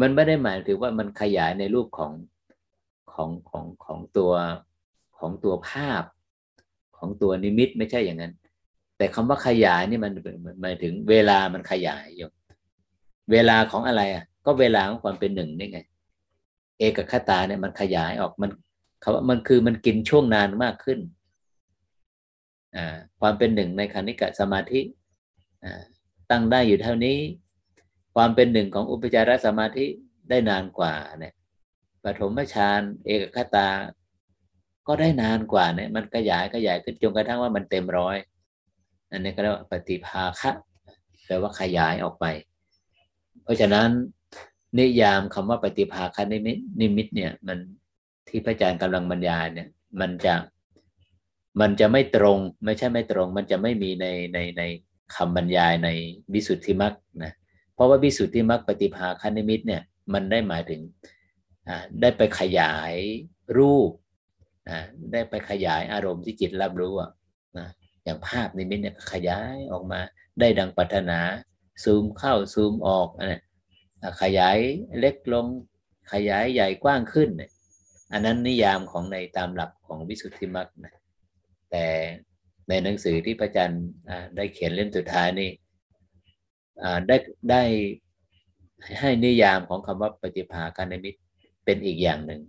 มันไม่ได้หมายถึงว่ามันขยายในรูปของของของของตัวของตัวภาพของตัวนิมิตไม่ใช่อย่างนั้น แต่คำว่าขยายนี่มันหมายถึงเวลามันขยายอยู่เวลาของอะไรอะก็เวลาของความเป็นหนึ่งนี่ไง เอกคตาเนี่ยมันขยายออกมันเขาว่ามันคือมันกินช่วงนานมากขึ้นความเป็นหนึ่งในคณิกะสมาธิตั้งได้อยู่เท่านี้ ความเป็นหนึ่งของอุปจารสมาธิได้นานกว่าเนี่ยปฐมฌานเอกคตา ก็ได้นานกว่าเนี่ยมันขยายขยายขึ้นจนกระทั่งว่ามันเต็มร้อย อันนี้ก็เรียกว่าปฏิภาคะแปลว่าขยายออกไป เพราะฉะนั้น นิยามคำว่าปฏิภาคนิมิตนิมิตเนี่ย มันที่พระอาจารย์กำลังบรรยายเนี่ย มันจะมันจะไม่ตรง ไม่ใช่ไม่ตรง มันจะไม่มีในในในคำบรรยายในวิสุทธิมรรคนะเพราะว่าวิสุทธิมรรคปฏิภาคนิมิตเนี่ย มันได้หมายถึงได้ไปขยายรูปได้ไปขยายอารมณ์ที่จิตรับรู้อะนะอย่างภาพนิมิตเนี่ยขยายออกมาได้ดังปัถนาซูมเข้าซูมออกนะ ขยายเล็กลงขยายใหญ่กว้างขึ้น อันนั้นนิยามของในตามหลักของวิสุทธิมรรคนะแต่ในหนังสือที่พระอาจารย์ได้เขียนเล่มสุดท้ายนี่ได้ได้ให้นิยามของคำว่าปฏิภาคานิมิตเป็นอีกอย่างหนึ่ง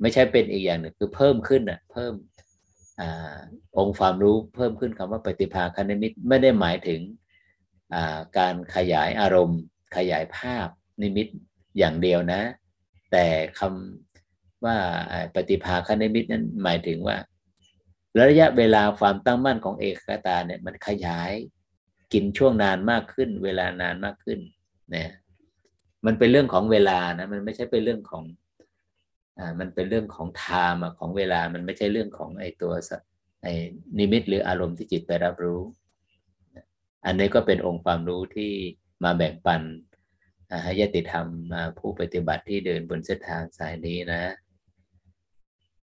ไม่ใช่เป็นอีกอย่างหนึ่งคือเพิ่มขึ้นอะเพิ่มอองค์ความรู้เพิ่มขึ้นคำว่าปฏิภาคานิมิตไม่ได้หมายถึงการขยายอารมณ์ ขยายภาพนิมิตอย่างเดียวนะ แต่คำว่าปฏิภาคนิมิตนั้นหมายถึงว่า ระยะเวลาความตั้งมั่นของเอกคตาเนี่ยมันขยายกินช่วงนานมากขึ้น เวลานานมากขึ้นเนี่ยมันเป็นเรื่องของเวลานะมันไม่ใช่เป็นเรื่องของอ่ามันเป็นเรื่องของไทม์ของเวลามันไม่ใช่เรื่องของไอตัวไอนิมิตหรืออารมณ์ที่จิตไปรับรู้ อันนี้ก็เป็นองค์ความรู้ที่ มาแบ่งปันให้ยติธรรมมาผู้ปฏิบัติที่เดินบนเส้นทางสายนี้นะ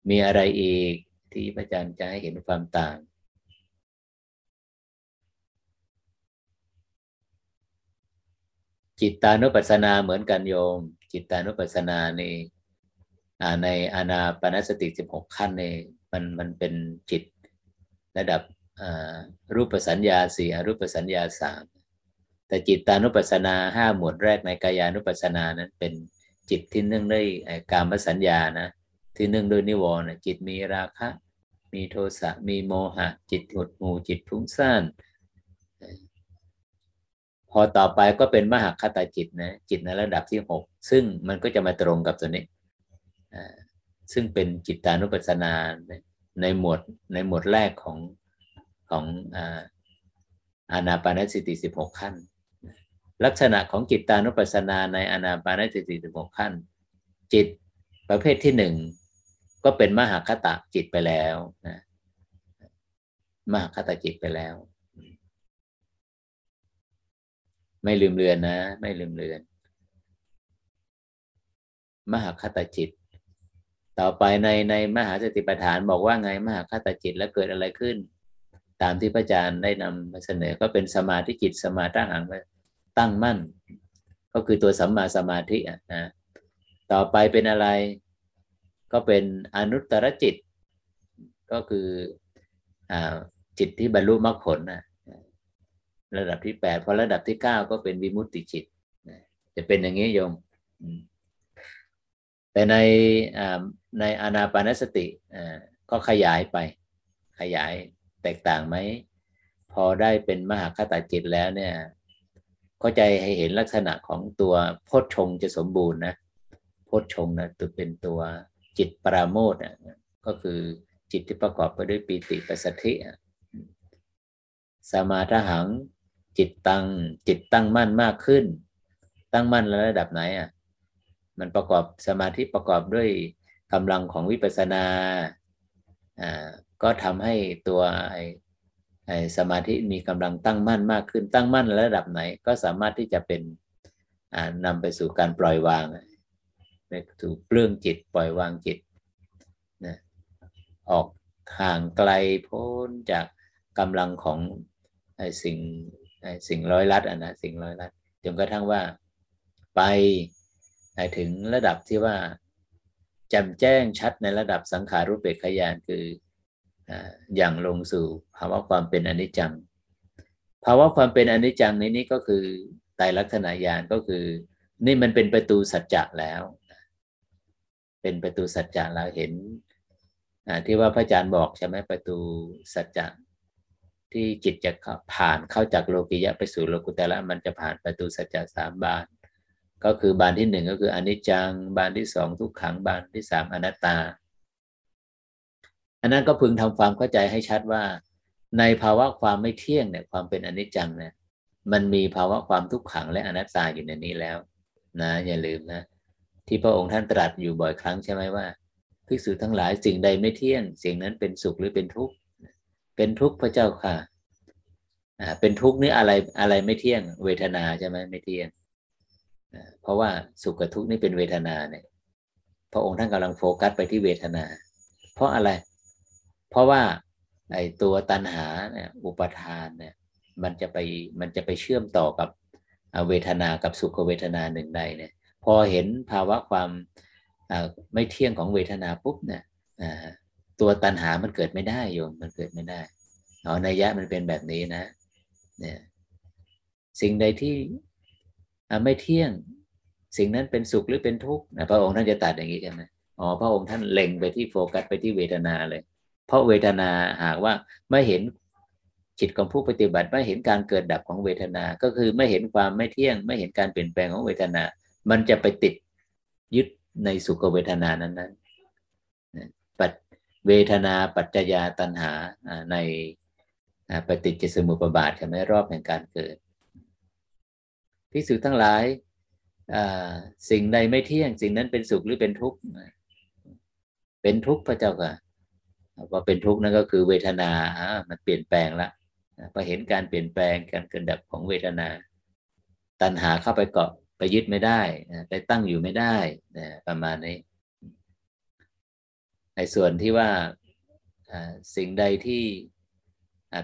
มีอะไรอีกที่พระอาจารย์จะให้เห็นความต่างจิตตานุปัสสนาเหมือนกันโยม จิตตานุปัสสนาในในอานาปนสติสิบหกขั้นในมันมันเป็นจิตระดับรูปสัญญาสี่รูปสัญญาสาม แต่จิตตานุปัสสนาห้าหมวดแรกในกายานุปัสสนานั้นเป็นจิตที่เนื่องด้วยการมสัญญานะที่เนื่องด้วยนิวรณ์จิตมีราคะ มีโทสะมีโมหะ จิตหดหูจิตฟุ้งซ่านพอต่อไปก็เป็นมหคตาจิตนะจิตในระดับที่หกซึ่งมันก็จะมาตรงกับตัวนี้ซึ่งเป็นจิตตานุปัสสนาในหมวดในหมวดแรกของของอานาปานสติสิบหกขั้น ลักษณะของจิตตานุปัสสนาในอนาปานสติสิบหกขั้น จิตประเภทที่หนึ่งก็เป็นมหาคตะจิตไปแล้วนะมหาคตะจิตไปแล้ว ไม่ลืมเลือนนะ ไม่ลืมเลือน มหาคตจิต ต่อไปในในมหาสติปัฏฐานบอกว่าไงมหาคตจิตแล้วเกิดอะไรขึ้น ตามที่พระอาจารย์ได้นำมาเสนอก็เป็นสมาธิจิตสมาตั้งหัง ตั้งมั่น ก็คือตัวสัมมาสมาธินะต่อไปเป็นอะไรก็เป็นอนุตตรจิต ก็คืออจิตที่บรรลุมรรคผลนะระดับที่แปดพอระดับที่เก้าก็เป็นวิมุตติจิตจะเป็นอย่างนี้โยม แต่ในในอนาปานสติก็ขยายไป ขยายแตกต่างไหม พอได้เป็นมหาคตาจิตแล้วเนี่ย เข้าใจให้เห็นลักษณะของตัวโพชฌงจะสมบูรณ์นะโพชฌงนะตัวเป็นตัวจิตปราโมทก็คือจิตที่ประกอบไปด้วยปีติปัสสธิสมาทหังจิตตั้งจิตตั้งมั่นมากขึ้น ตั้งมั่นระดับไหนอะมันประกอบสมาธิประกอบด้วยกำลังของวิปัสสนาอ่าก็ทำให้ตัว สมาธิมีกำลังตั้งมั่นมากขึ้นตั้งมั่นระดับไหน ก็สามารถที่จะเป็นอ่านำไปสู่การปล่อยวางถูกเปลื้องจิตปล่อยวางจิตนะออกห่างไกลพ้นจากกำลังของสิ่งสิ่งร้อยลัดอะนะสิ่งร้อยลัดจนกระทั่งว่าไปถึงระดับที่ว่าจำแจ้งชัดในระดับสังขารุปเปกขยานคือ อย่างลงสู่ภาวะความเป็นอนิจจัง ภาวะความเป็นอนิจจังนี้นี่ก็คือไตรลักษณะญาณก็คือ นี่มันเป็นประตูสัจจะแล้ว เป็นประตูสัจจะเราเห็นที่ว่าพระอาจารย์บอกใช่ไหมประตูสัจจะที่จิตจะผ่านเข้าจากโลกิยะไปสู่โลกุตละมันจะผ่านประตูสัจจะสามบาน ก็คือบานที่หนึ่งก็คืออนิจจัง บานที่สองทุกขังบานที่สามอนัตตา อันนั้นก็พึงทำความเข้าใจให้ชัดว่า ในภาวะความไม่เที่ยงเนี่ยความเป็นอนิจจังเนี่ยมันมีภาวะความทุกขังและอนัตตาอยู่ในนี้แล้วนะอย่าลืมนะ ที่พระองค์ท่านตรัสอยู่บ่อยครั้งใช่ไหมว่าภิกษุทั้งหลายสิ่งใดไม่เที่ยง สิ่งนั้นเป็นสุขหรือเป็นทุกข์เป็นทุกข์พระเจ้าค่ะอ่าเป็นทุกข์นี่อะไรอะไรไม่เที่ยง เวทนาใช่ไหมไม่เที่ยงเพราะว่าสุขกับทุกข์นี่เป็นเวทนาเนี่ยพระองค์ท่านกำลังโฟกัสไปที่เวทนา เพราะอะไร เพราะว่าไอตัวตัณหาเนี่ยอุปทานเนี่ยมันจะไปมันจะไปเชื่อมต่อกับเวทนากับสุขเวทนาหนึ่งใดเนี่ยพอเห็นภาวะความไม่เที่ยงของเวทนาปุ๊บเนี่ยตัวตัณหามันเกิดไม่ได้โยมมันเกิดไม่ได้เอาในยะมันเป็นแบบนี้นะเนี่ยสิ่งใดที่ไม่เที่ยงสิ่งนั้นเป็นสุขหรือเป็นทุกข์พระองค์ท่านจะตัดอย่างนี้ใช่ไหมอ๋อพระองค์ท่านเล็งไปที่โฟกัสไปที่เวทนาเลย เพราะเวทนาหากว่าไม่เห็นจิตของผู้ปฏิบัติไม่เห็นการเกิดดับของเวทนา ก็คือไม่เห็นความไม่เที่ยง ไม่เห็นการเปลี่ยนแปลงของเวทนา มันจะไปติดยึดในสุขเวทนานั้นนั้นปัจเวทนาปัจจยาตัณหาในปฏิจจสมุปบาทใช่ไหมรอบแห่งการเกิดพิสูจทั้งหลายสิ่งใดไม่เที่ยง สิ่งนั้นเป็นสุขหรือเป็นทุกข์เป็นทุกข์พระเจ้าค่ะ ว่าเป็นทุกข์นั่นก็คือเวทนาอ่ามันเปลี่ยนแปลงละพอเห็นการเปลี่ยนแปลงการเกิดดับของเวทนา ตัณหาเข้าไปเกาะไปยึดไม่ได้ไปตั้งอยู่ไม่ได้ประมาณนี้ ในส่วนที่ว่าสิ่งใดที่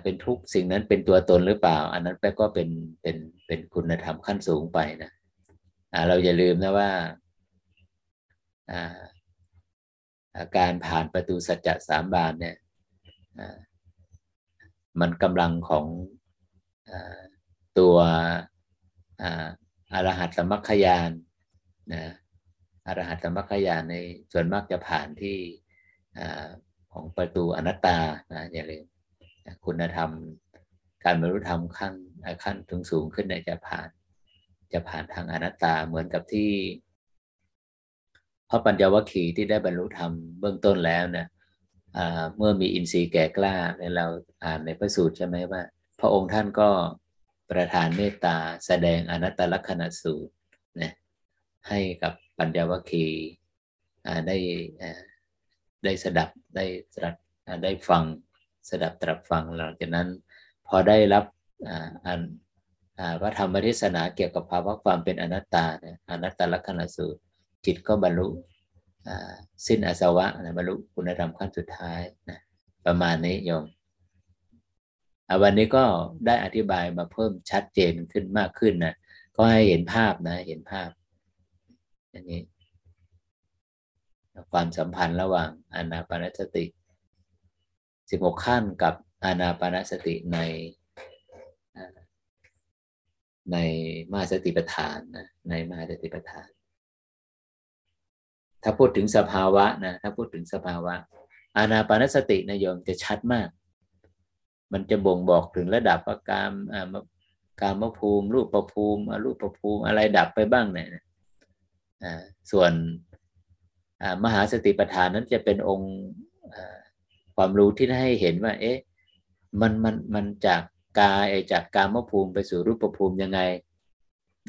เป็นทุกสิ่งนั้นเป็นตัวตนหรือเปล่า อันนั้นแปก็เป็นเป็นเป็นคุณธรรมขั้นสูงไปนะเราอย่าลืมนะว่า การผ่านประตูสัจจะสามบานเนี่ยมันกำลังของตัวอรหัตสมัคคยานนะอรหัตสมัคคยานในส่วนมากจะผ่านที่ของประตูอนัตตานะอย่าลืมคุณธรรมการบรรลุธรรมขั้นขั้นถึงสูงขึ้นเนี่ยจะผ่านจะผ่านทางอนัตตาเหมือนกับที่ พระปัญญวัคคีที่ได้บรรลุธรรมเบื้องต้นแล้วนะเมื่อมีอินทรีย์แก่กล้าในเราอ่านในพระสูตรใช่ไหมว่า พระองค์ท่านก็ประทานเมตตาแสดงอนัตตลักษณสูตรนะให้กับปัญญวัคคีได้ได้สดับได้สดับได้ฟังสดับตรับฟังหลังจากนั้น พอได้รับอันพระธรรมเทศนาเกี่ยวกับภาวะความเป็นอนัตตาเนี่ยอนัตตลักษณสูตร จิตก็บรรลุสิ้นอาสวะนะบรรลุคุณธรรมขั้นสุดท้ายนะประมาณนี้โยมวันนี้ก็ได้อธิบายมาเพิ่มชัดเจนขึ้นมากขึ้นนะก็ให้เห็นภาพนะ เห็นภาพอย่างนี้ ความสัมพันธ์ระหว่างอานาปานสติสิบหกขั้นกับอานาปานสติในในมาสติปัฏฐานนะในมาสติปัฏฐาน ถ้าพูดถึงสภาวะนะถ้าพูดถึงสภาวะ อานาปานสตินะโยมจะชัดมาก มันจะบ่งบอกถึงระดับประกามการมภูมิ รูปประภูมิรูปประภูมิอะไรดับไปบ้างเนี่ยส่วนมหาสติปัฏฐานนั้นจะเป็นองค์ความรู้ที่ให้เห็นว่า เอ๊ะมันมันมันจากกายจากกามภูมิไปสู่รูปภูมิยังไง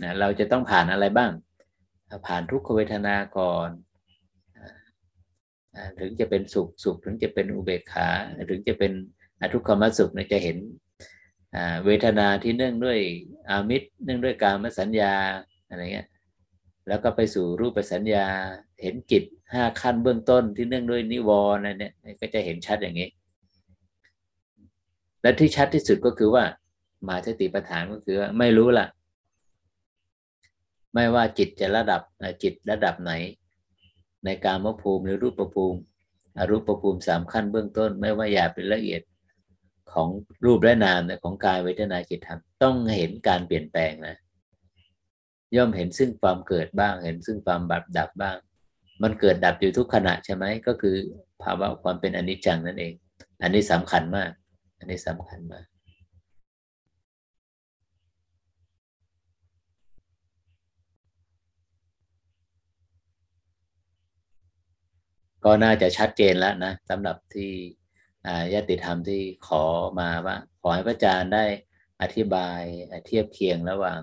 นะเราจะต้องผ่านอะไรบ้าง ผ่านทุกขเวทนาก่อน ถึงจะเป็นสุขสุข ถึงจะเป็นอุเบกขา ถึงจะเป็นอทุกขมสุขเนี่ยจะเห็นเวทนาที่เนื่องด้วยอามิตรเนื่องด้วยการมสัญญาอะไรเงี้ยแล้วก็ไปสู่รูปสัญญาเห็นจิตห้าขั้นเบื้องต้นที่เนื่องด้วยนิวรณ์อะไรเนี่ยก็จะเห็นชัดอย่างนี้ และที่ชัดที่สุดก็คือว่ามาสติปัฏฐานก็คือว่าไม่รู้ละไม่ว่าจิตจะระดับจิตระดับไหน ในการมภูมิหรือรูปภูมิอรูปภูมิสามขั้นเบื้องต้น ไม่ว่าหยาบเป็นละเอียดของรูปและนามของกายเวทนาจิตธรรมต้องเห็นการเปลี่ยนแปลงนะ ย่อมเห็นซึ่งความเกิดบ้าง เห็นซึ่งความบับดับบ้าง มันเกิดดับอยู่ทุกขณะใช่ไหมก็คือภาวะความเป็นอนิจจังนั่นเอง อันนี้สำคัญมาก อันนี้สำคัญมาก ก็น่าจะชัดเจนแล้วนะสำหรับที่ญาติธรรมที่ขอมาว่า ขอให้พระอาจารย์ได้อธิบายเทียบเคียงระหว่าง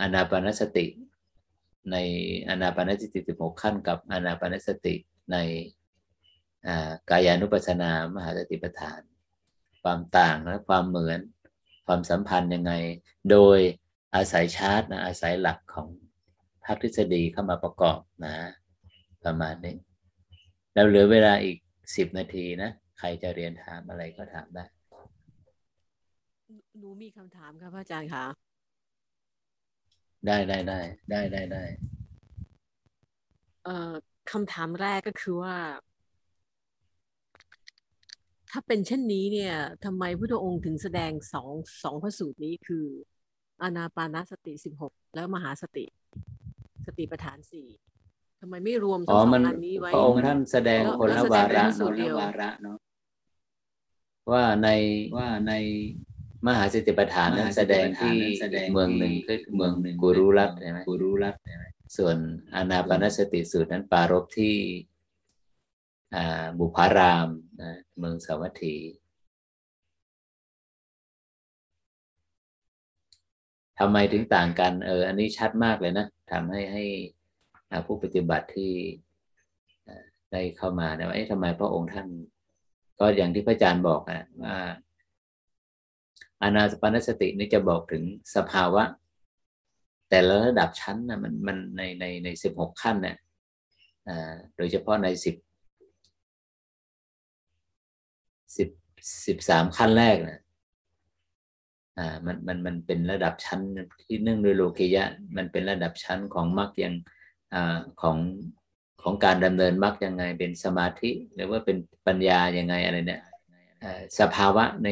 อานาปานสติ ในอานาปานสติสิบหกขั้น กับอานาปานสติในกายานุปัสสนามหาสติปัฏฐาน ความต่างและความเหมือนความสัมพันธ์ยังไง โดยอาศัยชาร์ตนะอาศัยหลักของภาคทฤษฎีเข้ามาประกอบนะ ประมาณนี้แล้วเหลือเวลาอีกสิบนาทีนะ ใครจะเรียนถามอะไรก็ถามได้ หนูมีคำถามครับอาจารย์คะได้ได้ได้ได้ได้ได้เอ่อคำถามแรกก็คือว่า ถ้าเป็นเช่นนี้เนี่ยทำไมพุทธองค์ถึงแสดงสองสองพระสูตรนี้คือ อานาปานาสติสิบหกแล้วมหาสติ สติปัฏฐานสี่ ทำไมไม่รวมสองอันนี้ไว้พระองค์ท่านแสดงคนละวาระคนละวาระเนาะว่าในว่าในมหาสติปัฏฐานนั้นแสดงที่เมืองหนึ่งคือเมืองหนึ่งกุรุรัตใช่ไหมกุรุรัตใช่ไหมส่วนอนาปานสติสูตรนั้นปารบที่บุพารามนะเมืองสาวัตถีทำไมถึงต่างกัน เออ อันนี้ชัดมากเลยนะทำให้ให้ ผู้ปฏิบัติที่ได้เข้ามาเนี่ยว่าทำไมพระองค์ท่าน ก็อย่างที่พระอาจารย์บอกนะว่าอานาสปานสตินี่จะบอกถึงสภาวะ แต่ละระดับชั้นนะมันมันในในในสิบหกขั้นเนี่ยโดยเฉพาะในสิบสิบสิบสามขั้นแรกนะอ่ามันมันมันเป็นระดับชั้นที่เนื่องโดยโลเคยะ มันเป็นระดับชั้นของมรรคยัง ของของการดำเนินมรรคยังไงเป็นสมาธิ หรือว่าเป็นปัญญายังไงอะไรเนี่ยสภาวะใน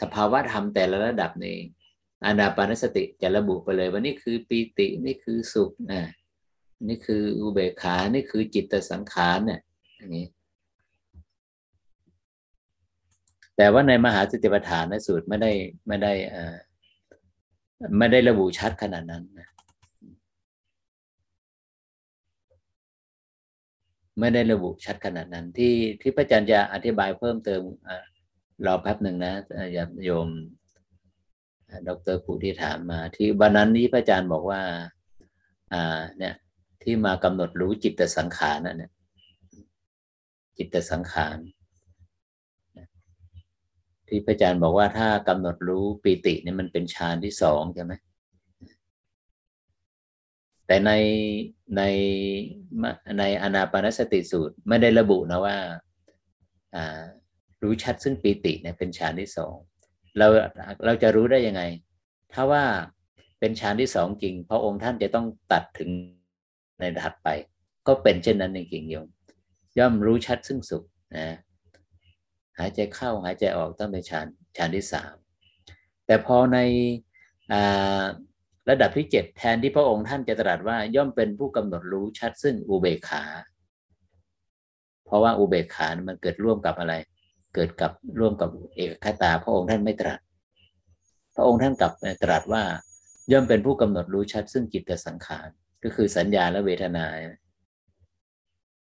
สภาวะธรรมแต่ละระดับในอานาปานสติจะระบุไปเลยว่านี่คือปีตินี่คือสุขนะนี่คืออุเบกขานี่คือจิตสังขารเนี่ยอย่างนี้แต่ว่าในมหาสติปัฏฐานในสูตรไม่ได้ไม่ได้ไม่ได้ระบุชัดขนาดนั้นนะ ไม่ได้ระบุชัดขนาดนั้น ที่ที่พระอาจารย์จะอธิบายเพิ่มเติมอรอแป๊บหนึ่งนะอย่าโยมดรผู้ที่ถามมา ที่วันนั้นนี้พระอาจารย์บอกว่า อ่า เนี่ย ที่มากำหนดรู้จิตสังขารนั่นเนี่ย จิตสังขารที่พระอาจารย์บอกว่าถ้ากำหนดรู้ปีติเนี่ยมันเป็นฌานที่สองใช่ไหม แต่ในในในอนาปานสติสูตรไม่ได้ระบุนะว่ารู้ชัดซึ่งปีติเนี่ยเป็นฌานที่สองเราเราจะรู้ได้ยังไง ถ้าว่าเป็นฌานที่สองจริง พระองค์ท่านจะต้องตัดถึงในถัดไป ก็เป็นเช่นนั้นจริงๆโยมย่อมรู้ชัดซึ่งสุขนะหายใจเข้าหายใจออกต้องเป็นฌานฌานที่สามแต่พอใน ระดับที่เจ็ดแทนที่พระองค์ท่านจะตรัสว่าย่อมเป็นผู้กำหนดรู้ชัดซึ่งอุเบกขา เพราะว่าอุเบกขามันเกิดร่วมกับอะไร เกิดกับร่วมกับเอกคตา พระองค์ท่านไม่ตรัส พระองค์ท่านกลับตรัสว่า ย่อมเป็นผู้กำหนดรู้ชัดซึ่งจิตสังขาร ก็คือสัญญาและเวทนา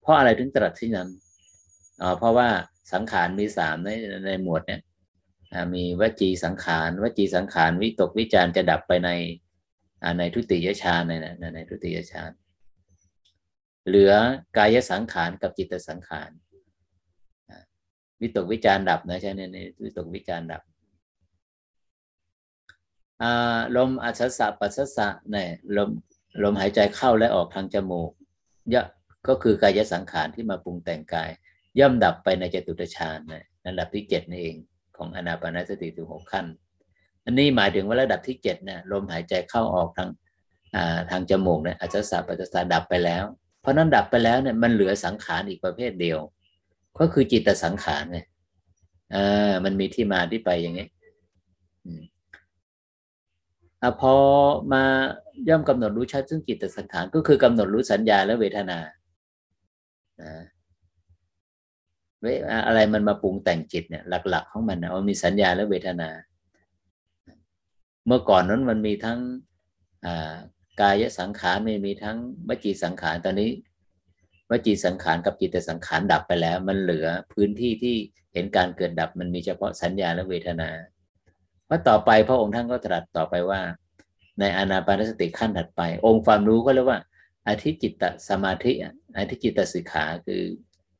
เพราะอะไรถึงตรัสที่นั้นอ๋อเพราะว่าสังขารมีสามในในหมวดเนี่ยมีวจีสังขารวจีสังขารวิตกวิจารจะดับไปใน ในทุติยฌานในในในทุติยฌานเหลือกายสังขารกับจิตสังขารวิตกวิจารดับนะใช่ไหมในวิตกวิจารดับลมอัศสะปัสสะเนี่ยลมลมหายใจเข้าและออกทางจมูกยะก็คือกายสังขารที่มาปรุงแต่งกาย ย่อมดับไปในจตุตฌานในระดับที่เจ็ดนี่เองของอนาปานสติถึงหกขั้น อันนี้หมายถึงว่าระดับที่เจ็ดเนี่ยลมหายใจเข้าออกทางทางจมูกเนี่ยอาจจะสับปัจจสาดับไปแล้ว เพราะนั้นดับไปแล้วเนี่ยมันเหลือสังขารอีกประเภทเดียว ก็คือจิตสังขารไงอ่ามันมีที่มาที่ไปอย่างนี้อพอมาย่อมกำหนดรู้ชัดซึ่งจิตสังขารก็คือกำหนดรู้สัญญาและเวทนาอะไรมันมาปรุงแต่งจิตเนี่ยหลัก ๆ ของมันนะมันมีสัญญาและเวทนา เมื่อก่อนนั้นมันมีทั้งกายสังขารไม่มีทั้งวจีสังขารตอนนี้วจีสังขารกับจิตสังขารดับไปแล้ว มันเหลือพื้นที่ที่เห็นการเกิดดับมันมีเฉพาะสัญญาและเวทนาเพราะต่อไปพระองค์ท่านก็ตรัสต่อไปว่า ในอนาปานสติขั้นถัดไป องค์ความรู้ก็เรียกว่าอธิจิตตสมาธิอธิจิตตสิกขาคือ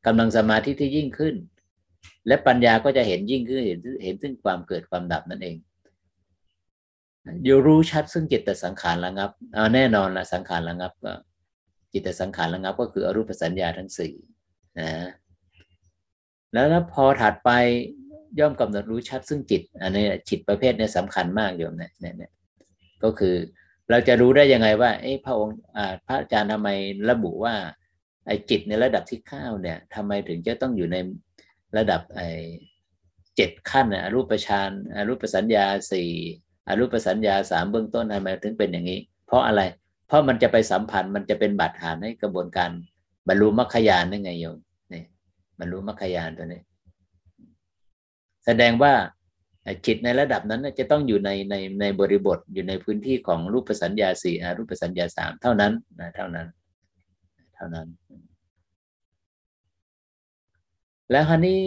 กำลังสมาธิที่ยิ่งขึ้น และปัญญาก็จะเห็นยิ่งขึ้นเห็นเห็นซึ่งความเกิดความดับนั่นเอง อยู่รู้ชัดซึ่งจิตแต่สังขารระงับเอาแน่นอนละสังขารระงับก็จิตแต่สังขารระงับ ก็คืออรูปสัญญาทั้งสี่นะแล้วพอถัดไปย่อมกำหนดรู้ชัดซึ่งจิต อันนี้จิตประเภทนี้สำคัญมากโยมเนี่ยเนี่ยก็คือเราจะรู้ได้ยังไงว่า เอ้พระองค์พระอาจารย์ทำไมระบุว่าไอ้จิตในระดับที่ข้าวเนี่ยทำไมถึงจะต้องอยู่ในระดับไอ้เจ็ดขั้นนะรูปฌานรูปสัญญาสี่ อรูปสัญญาสามเบื้องต้นทำไมถึงเป็นอย่างนี้ เพราะอะไร เพราะมันจะไปสัมพันธ์มันจะเป็นบาดฐานให้กระบวนการบรรลุมรรคยานได้ไงโยมนี่บรรลุมรรคยานตัวนี้ แสดงว่าจิตในระดับนั้นจะต้องอยู่ในในในบริบทอยู่ในพื้นที่ของรูปสัญญาสี่รูปสัญญาสามเท่านั้นนะเท่านั้น เท่านั้น แล้วคราวนี้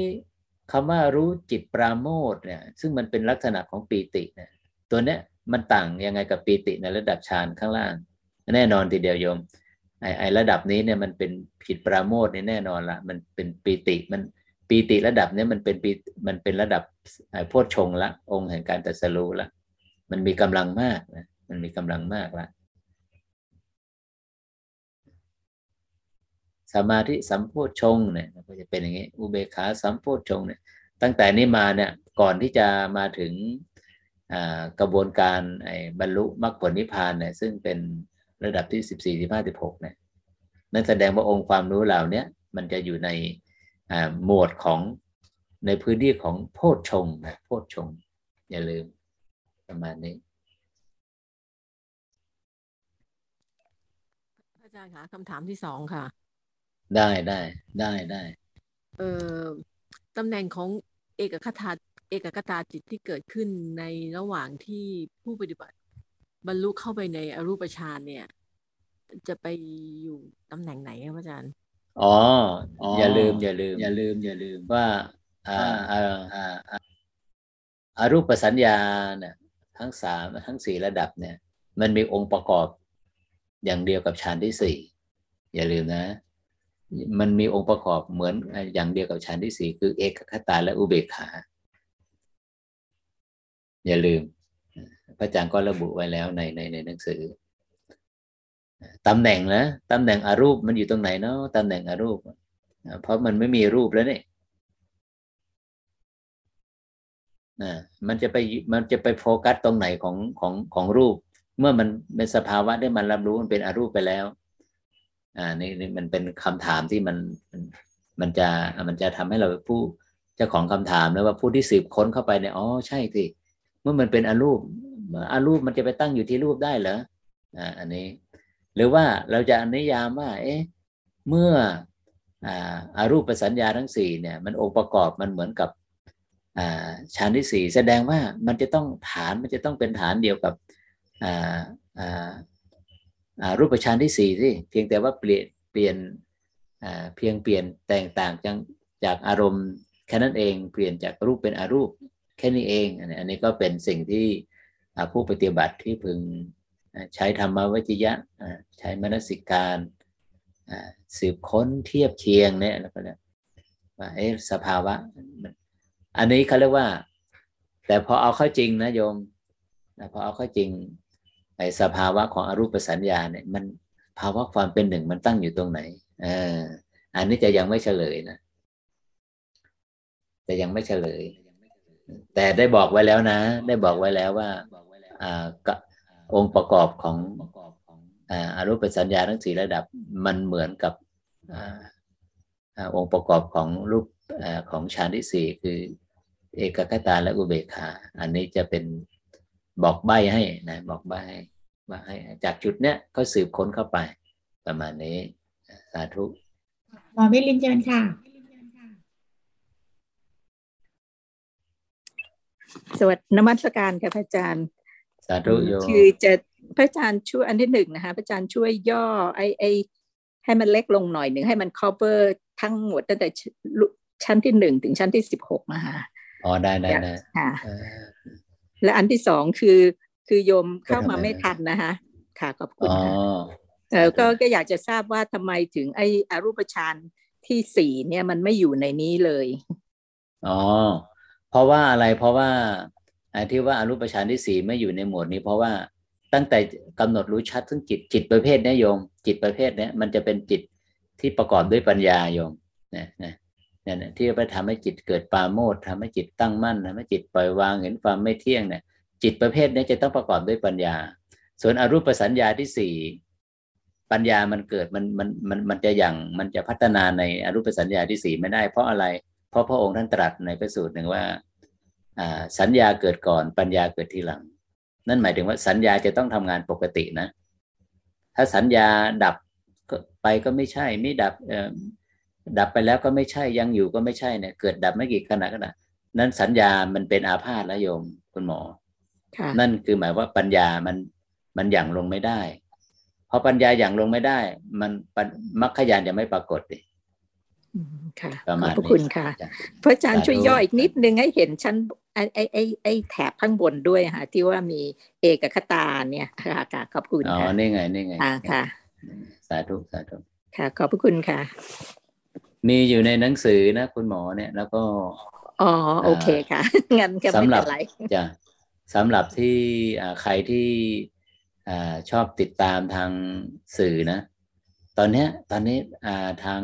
คำว่ารู้จิตปราโมทเนี่ย ซึ่งมันเป็นลักษณะของปีติเนี่ย ตัวเนี้ยมันต่างยังไงกับปีติในระดับฌานข้างล่าง แน่นอนทีเดียวโยมไอไอระดับนี้เนี่ยมันเป็นผิดปราโมทนี่แน่นอนละมันเป็นปีติมันปีติระดับนี้มันเป็นปีมันเป็นระดับไอโพชงละ องค์แห่งการตัดสรู้ละ มันมีกำลังมากนะมันมีกำลังมากละสมาธิสัมโพชงเนี่ยก็จะเป็นอย่างนี้อุเบกขาสัมโพชงเนี่ยตั้งแต่นี้มาเนี่ยก่อนที่จะมาถึง กระบวนการบรรลุมรรคผลนิพพานเนี่ยซึ่งเป็นระดับที่สิบสี่สิบห้าสิบหกเนี่ยนั่นแสดงว่าองค์ความรู้เหล่านี้มันจะอยู่ในหมวดของในพื้นที่ของโพชฌงนะโพชฌงอย่าลืมประมาณนี้อาจารย์คะคำถามที่สองค่ะ ได้ได้ได้ได้เอ่อตำแหน่งของเอกคตา เอกกตาจิตที่เกิดขึ้นในระหว่างที่ผู้ปฏิบัติ บรรลุเข้าไปในอรูปฌานเนี่ย จะไปอยู่ตำแหน่งไหนครับอาจารย์อ๋ออย่าลืม อย่าลืม อย่าลืม อย่าลืมว่าอ่าอ่าอ่าอารูปสัญญาเนี่ยทั้งสามทั้งสี่ระดับเนี่ย มันมีองค์ประกอบอย่างเดียวกับฌานที่สี่อย่าลืมนะ มันมีองค์ประกอบเหมือนอย่างเดียวกับฌานที่สี่คือเอกคตาและอุเบกขา อย่าลืม พระอาจารย์ก็ระบุไว้แล้วในในในหนังสือตำแหน่งนะตำแหน่งอรูปมันอยู่ตรงไหนเนาะตำแหน่งอรูป เพราะมันไม่มีรูปแล้วเนี่ยนะมันจะไปมันจะไปโฟกัสตรงไหนของของของรูป เมื่อมันเป็นสภาวะได้มันรับรู้มันเป็นอรูปไปแล้ว อ่านี่นี่มันเป็นคำถามที่มันมันจะมันจะทำให้เราผู้เจ้าของคำถามแล้วว่าผู้ที่สืบค้นเข้าไปเนี่ยอ๋อใช่สิเเมื่อมันเป็นอรูปอรูปมันจะไปตั้งอยู่ที่รูปได้เหรออ่าอันนี้ หรือว่าเราจะนิยามว่า เอ๊ะเมื่ออารูปประสัญญาทั้งสี่เนี่ย มันองค์ประกอบมันเหมือนกับฌานที่สี่แสดงว่ามันจะต้องฐานมันจะต้องเป็นฐานเดียวกับรูปฌานที่สี่สิเพียงแต่ว่าเปลี่ยนเปลี่ยนเพียงเปลี่ยนแตกต่างจากจากอารมณ์แค่นั้นเองเปลี่ยนจากรูปเป็นอรูป แค่นี้เองอันนี้ก็เป็นสิ่งที่ผู้ปฏิบัติที่พึงใช้ธรรมวิจยะใช้มนสิการสืบค้นเทียบเคียงเนี่ยแล้วก็เนี่ยว่าเอ๊ะสภาวะ อันนี้เขาเรียกว่า แต่พอเอาเข้าจริงนะโยมพอเอาเข้าจริงไอ้สภาวะของอรูปสัญญาเนี่ยมันภาวะความเป็นหนึ่งมันตั้งอยู่ตรงไหนออันนี้จะยังไม่เฉลยนะแต่ยังไม่เฉลย แต่ได้บอกไว้แล้วนะ ได้บอกไว้แล้วว่าอ่าองค์ประกอบของอรูปสัญญาทั้งสี่ระดับมันเหมือนกับองค์ประกอบของรูปของฌานที่สี่คือ เอกคตาและอุเบกขา อันนี้จะเป็นบอกใบให้นะบอกใบว่าให้จากจุดเนี้ยก็สืบค้นเข้าไปประมาณนี้สาธุหมอวิลินเชิญค่ะ สวัสดีนมัสการค่ะพระอาจารย์สาธุโยคือจะพระอาจารย์ช่วยอันที่หนึ่งนะคะพระอาจารย์ช่วยย่อไอไอให้มันเล็กลงหน่อยหนึ่งให้มัน cover ทั้งหมดตั้งแต่ชั้นที่หนึ่งถึงชั้นที่สิบหกนะคะอ๋อได้ได้ได้ค่ะและอันที่สองคือคือโยมเข้ามาไม่ทันนะคะค่ะขอบคุณค่ะเออก็ก็อยากจะทราบว่าทำไมถึงไออารูปฌานที่สี่เนี่ยมันไม่อยู่ในนี้เลย อ๋อ เพราะว่าอะไรเพราะว่าไอ้ที่ว่าอรูปฌานที่สี่ไม่อยู่ในหมวดนี้ เพราะว่าตั้งแต่กำหนดรู้ชัดซึ่งจิตจิตประเภทนี้โยม จิตประเภทนี้มันจะเป็นจิตที่ประกอบด้วยปัญญาโยมนะนะเนี่ยที่ไปทำให้จิตเกิดปาโมดทำให้จิตตั้งมั่นทำให้จิตปล่อยวางเห็นความไม่เที่ยงเนี่ย จิตประเภทนี้จะต้องประกอบด้วยปัญญา ส่วนอรูปสัญญาที่สี่ปัญญามันเกิดมันมันมันมันจะอย่างมันจะพัฒนาในอรูปสัญญาที่สี่ไม่ได้ เพราะอะไร เพราะพระองค์ท่านตรัสในพระสูตรหนึ่งว่าสัญญาเกิดก่อนปัญญาเกิดทีหลัง นั่นหมายถึงว่าสัญญาจะต้องทำงานปกตินะ ถ้าสัญญาดับไปก็ไม่ใช่ ไม่ดับดับไปแล้วก็ไม่ใช่ยังอยู่ก็ไม่ใช่เนี่ย เกิดดับไม่กี่ขณะขณะนั้นสัญญามันเป็นอาพาธแล้วโยมคุณหมอนั่นคือหมายว่าปัญญามันมันหยั่งลงไม่ได้พอปัญญาหยั่งลงไม่ได้ มันมรรคยานจะไม่ปรากฏดิ ค่ะขอบคุณค่ะ พระอาจารย์ช่วยย่ออีกนิดนึงให้เห็นชั้นไอ้ไอ้ไอ้ไอ้แถบข้างบนด้วยค่ะ ที่ว่ามีเอกคตาเนี่ยค่ะค่ะขอบคุณค่ะอ๋อนี่ไงนี่ไงอ่าค่ะ สาธุสาธุค่ะ ขอบพระคุณค่ะ มีอยู่ในหนังสือนะ คุณหมอเนี่ยแล้วก็อ๋อโอเคค่ะงั้นก็ไม่เป็นไรจ้ะสำหรับที่ใครที่ชอบติดตามทางสื่อนะ ตอนนี้ตอนนี้ทาง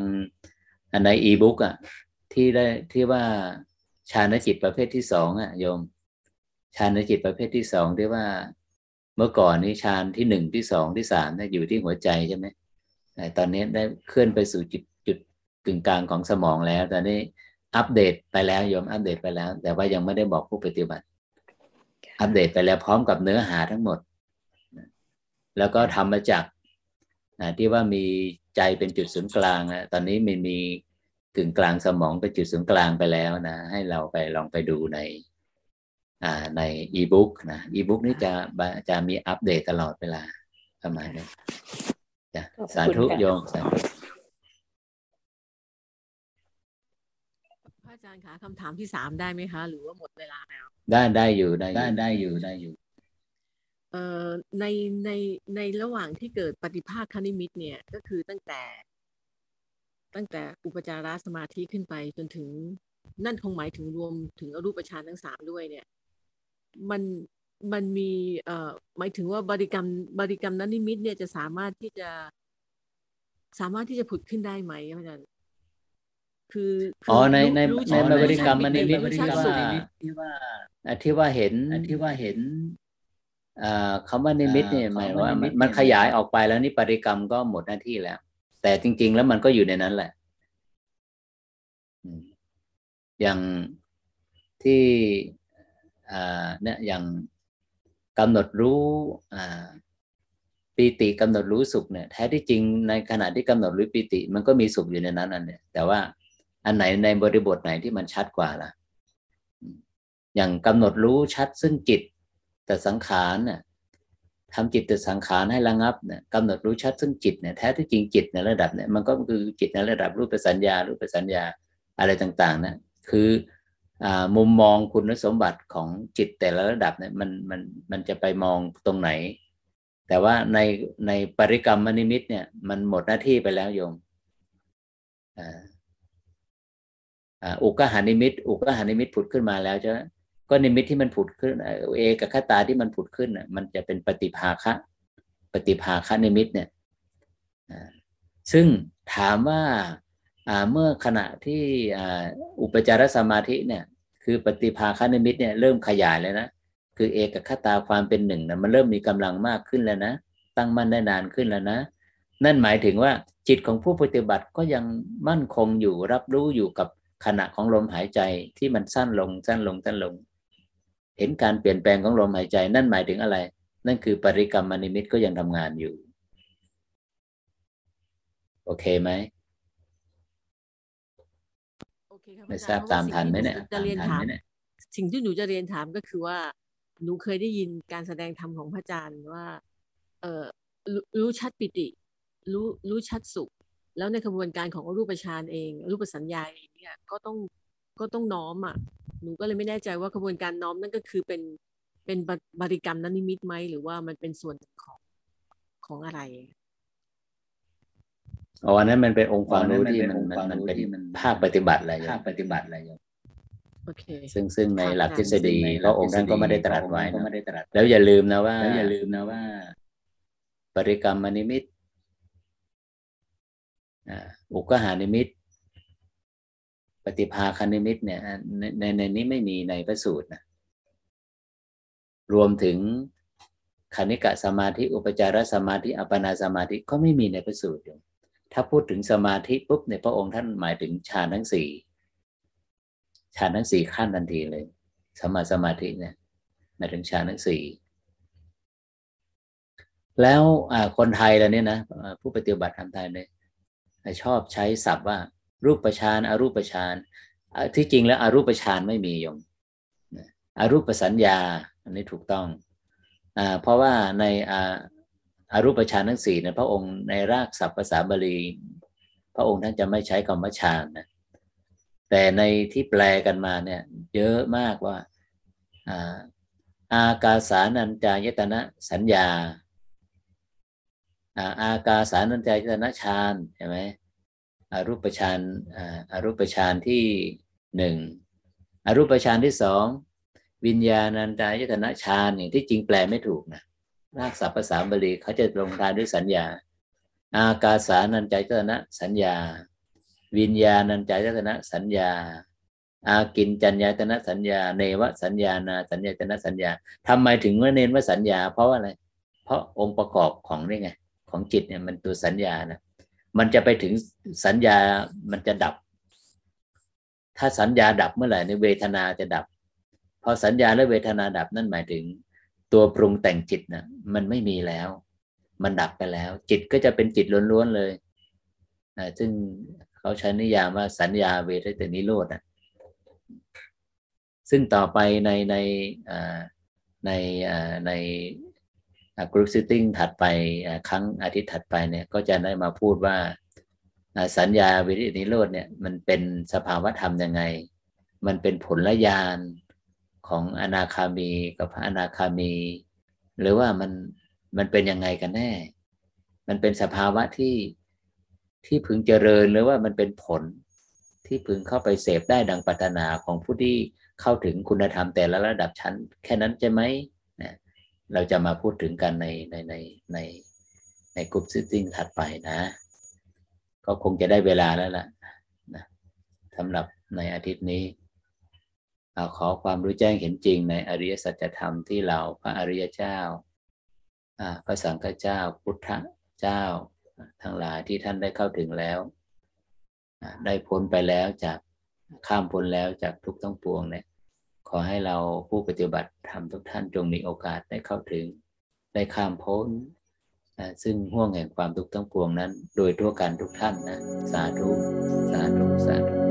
ในอีบุ๊กอะที่ได้ที่ว่าชาณจิตประเภทที่สองอะโยม ชาณจิตประเภทที่สองที่ว่าเมื่อก่อนนี้ฌานที่หนึ่งที่สองที่สามเนี่ยอยู่ที่หัวใจใช่ไหมแต่ตอนนี้ได้เคลื่อนไปสู่จุดจุดกึ่งกลางของสมองแล้ว ตอนนี้อัปเดตไปแล้วโยมอัปเดตไปแล้ว แต่ว่ายังไม่ได้บอกผู้ปฏิบัติ อัปเดตไปแล้วพร้อมกับเนื้อหาทั้งหมด แล้วก็ทำมาจากที่ว่ามีใจเป็นจุดศูนย์กลางนะตอนนี้มันมี กึ่งกลางสมองเป็นจุดศูนย์กลางไปแล้วนะ ให้เราไปลองไปดูในในอีบุ๊กนะอีบุ๊กนี่จะจะมีอัปเดตตลอดเวลาประมาณนี้จ้ะสาธุโยมสาธุพระอาจารย์คะคำถามที่สามได้ไหมคะ หรือว่าหมดเวลาแล้ว ได้ได้อยู่ได้ได้ได้อยู่ได้อยู่เอ่อในในในระหว่างที่เกิดปฏิภาคคณิมิตเนี่ย ก็คือตั้งแต่ ตั้งแต่อุปจารสมาธิขึ้นไปจนถึงนั่นคงหมายถึงรวมถึงอรูปฌานทั้งสามด้วยเนี่ย มันมันมีเอ่อหมายถึงว่าบริกรรมบริกรรมนั้นนิมิตเนี่ยจะสามารถที่จะสามารถที่จะผุดขึ้นได้ไหมอาจารย์คืออ๋อในในในบริกรรมมันนิมิตที่ว่าที่ว่าที่ว่าเห็นที่ว่าเห็นคำว่านิมิตเนี่ยหมายว่ามันขยายออกไปแล้วนี่ปริกรรมก็หมดหน้าที่แล้ว แต่จริง ๆ แล้วมันก็อยู่ในนั้นแหละ อย่างที่เนี่ยอย่างกำหนดรู้ปีติกำหนดรู้สุขเนี่ยแท้ที่จริงในขณะที่กำหนดรู้ปีติ มันก็มีสุขอยู่ในนั้นอันเนี่ยแต่ว่าอันไหนในบริบทไหนที่มันชัดกว่าล่ะ อย่างกำหนดรู้ชัดซึ่งจิต แต่สังขารเนี่ย ทำจิตแต่สังขารให้ระงับเนี่ยกำหนดรู้ชัดซึ่งจิตเนี่ยแท้ที่จริงจิตในระดับเนี่ยมันก็คือจิตในระดับรูปสัญญารูปสัญญาอะไรต่างๆนะคือมุมมองคุณสมบัติของจิตแต่ละระดับเนี่ยมันมันมันจะไปมองตรงไหน แต่ว่าในในบริกรรมนิมิตเนี่ยมันหมดหน้าที่ไปแล้วโยมอุคคหนิมิตอุคคหนิมิตผุดขึ้นมาแล้วจะ ก็นิมิตที่มันผุดขึ้นเอกัคคตาที่มันผุดขึ้นมันจะเป็นปฏิภาคะปฏิภาคะนิมิตเนี่ยซึ่งถามว่าเมื่อขณะที่อุปจารสมาธิเนี่ย คือปฏิภาคนิมิตเนี่ยเริ่มขยายเลยนะคือเอกคตาความเป็นหนึ่งนะมันเริ่มมีกำลังมากขึ้นแล้วนะตั้งมั่นได้นานขึ้นแล้วนะ นั่นหมายถึงว่าจิตของผู้ปฏิบัติก็ยังมั่นคงอยู่รับรู้อยู่กับขณะของลมหายใจที่มันสั้นลงสั้นลงสั้นลง เห็นการเปลี่ยนแปลงของลมหายใจ นั่นหมายถึงอะไร นั่นคือปริกรรมนิมิตก็ยังทำงานอยู่ โอเคไหมโอเคครับไม่ทราบตามทันไหมเนี่ยจะเรียนถามสิ่งที่หนูจะเรียนถามก็คือว่า หนูเคยได้ยินการแสดงธรรมของพระอาจารย์ว่า เออรู้ชัดปิติ รู้รู้ชัดสุข แล้วในกระบวนการของรูปฌานเอง รูปสัญญาเองเนี่ยก็ต้อง ก็ต้องน้อมอะหนูก็เลยไม่แน่ใจว่ากระบวนการน้อมนั่นก็คือเป็นเป็นบริกรรมนันนิมิตไหมหรือว่ามันเป็นส่วนของของอะไรอ๋ออันนั้นมันเป็นองค์ความรู้ที่มันมันเป็นภาคปฏิบัติอะไรภาคปฏิบัติอะไรอย่างโอเคซึ่งซึ่งในหลักทฤษฎีพระองค์ท่านก็ไม่ได้ตรัสไว้นะแล้วอย่าลืมนะว่าแล้วอย่าลืมนะว่าบริกรรมนิมิตอุกหานิมิต ปฏิภาคนิมิตเนี่ยในในนี้ไม่มีในพระสูตรนะรวมถึงคณิกะสมาธิอุปจารสมาธิอัปนาสมาธิก็ไม่มีในพระสูตรอยู่ถ้าพูดถึงสมาธิปุ๊บในพระองค์ท่านหมายถึงฌานทั้งสี่ฌานทั้งสี่ขั้นทันทีเลยสมาสมาธิเนี่ยหมายถึงฌานทั้งสี่แล้วคนไทยเราเนี่ยนะผู้ปฏิบัติทำไทยเนี่ยชอบใช้ศัพท์ว่า รูปฌานอรูปฌานที่จริงแล้วอรูปฌานไม่มีโยมอรูปสัญญา อันนี้ถูกต้องอเพราะว่าในอรูปฌานทั้งสี่เนี่ยพระองค์ในรากศัพท์ภาษาบาลี พระองค์ท่านจะไม่ใช้คำว่าฌานนะแต่ในที่แปลกันมาเนี่ย เยอะมากว่าอากาสานัญจายตนะสัญญา อากาสานัญจายตนะฌานใช่ไหม อรูปฌานอรูปฌานที่หนึ่งอรูปฌานที่สองวิญญาณัญจายตนะฌานเนี่ยที่จริงแปลไม่ถูกนะรากศัพท์ภาษาบาลีเขาจะลงท้ายด้วยสัญญา อากาสานัญจายตนะสัญญา วิญญาณัญจายตนะสัญญา อากินจัญญาตนะสัญญา เนวสัญญานาสัญญาตนะสัญญาทำไมถึงว่าเน้นว่าสัญญา เพราะอะไร เพราะองค์ประกอบของนี่ไง ของจิตเนี่ยมันตัวสัญญานะ มันจะไปถึงสัญญามันจะดับ ถ้าสัญญาดับเมื่อไหร่ในเวทนาจะดับพอสัญญาและเวทนาดับนั่นหมายถึง ตัวปรุงแต่งจิตนะมันไม่มีแล้ว มันดับไปแล้ว จิตก็จะเป็นจิตล้วนๆเลยนะซึ่งเขาใช้นิยามว่าสัญญาเวทแต่นิโรธนะซึ่งต่อไปในในในใน group sitting ถัดไปครั้งอาทิตย์ถัดไปเนี่ยก็จะได้มาพูดว่าสัญญาเวทยิตนิโรธเนี่ยมันเป็นสภาวธรรมยังไง มันเป็นผลละยานของอนาคามีกับพระอนาคามี หรือว่ามันมันเป็นยังไงกันแน่ มันเป็นสภาวะที่ที่พึงเจริญหรือว่ามันเป็นผลที่พึงเข้าไปเสพได้ดังปรารถนาของผู้ที่เข้าถึงคุณธรรมแต่ละระดับชั้น แค่นั้นใช่ไหม เราจะมาพูดถึงกันในในในในในกลุ่มซิตติ้งถัดไปนะ ก็คงจะได้เวลาแล้วล่ะนะสำหรับในอาทิตย์นี้ขอความรู้แจ้งเห็นจริงในอริยสัจธรรมที่เราพระอริยเจ้าพระสังฆเจ้าพุทธเจ้า ทั้งหลายที่ท่านได้เข้าถึงแล้วได้พ้นไปแล้วจากข้ามพ้นแล้วจากทุกทั้งปวงเนี่ย อให้เราผู้ปฏิบัติธรรมทุกท่านจงมีโอกาสได้เข้าถึง ได้ข้ามพ้นซึ่งห่วงแห่งความทุกข์ทั้งปวงนั้น โดยทั่วกันทุกท่านนะ สาธุ สาธุ สาธุ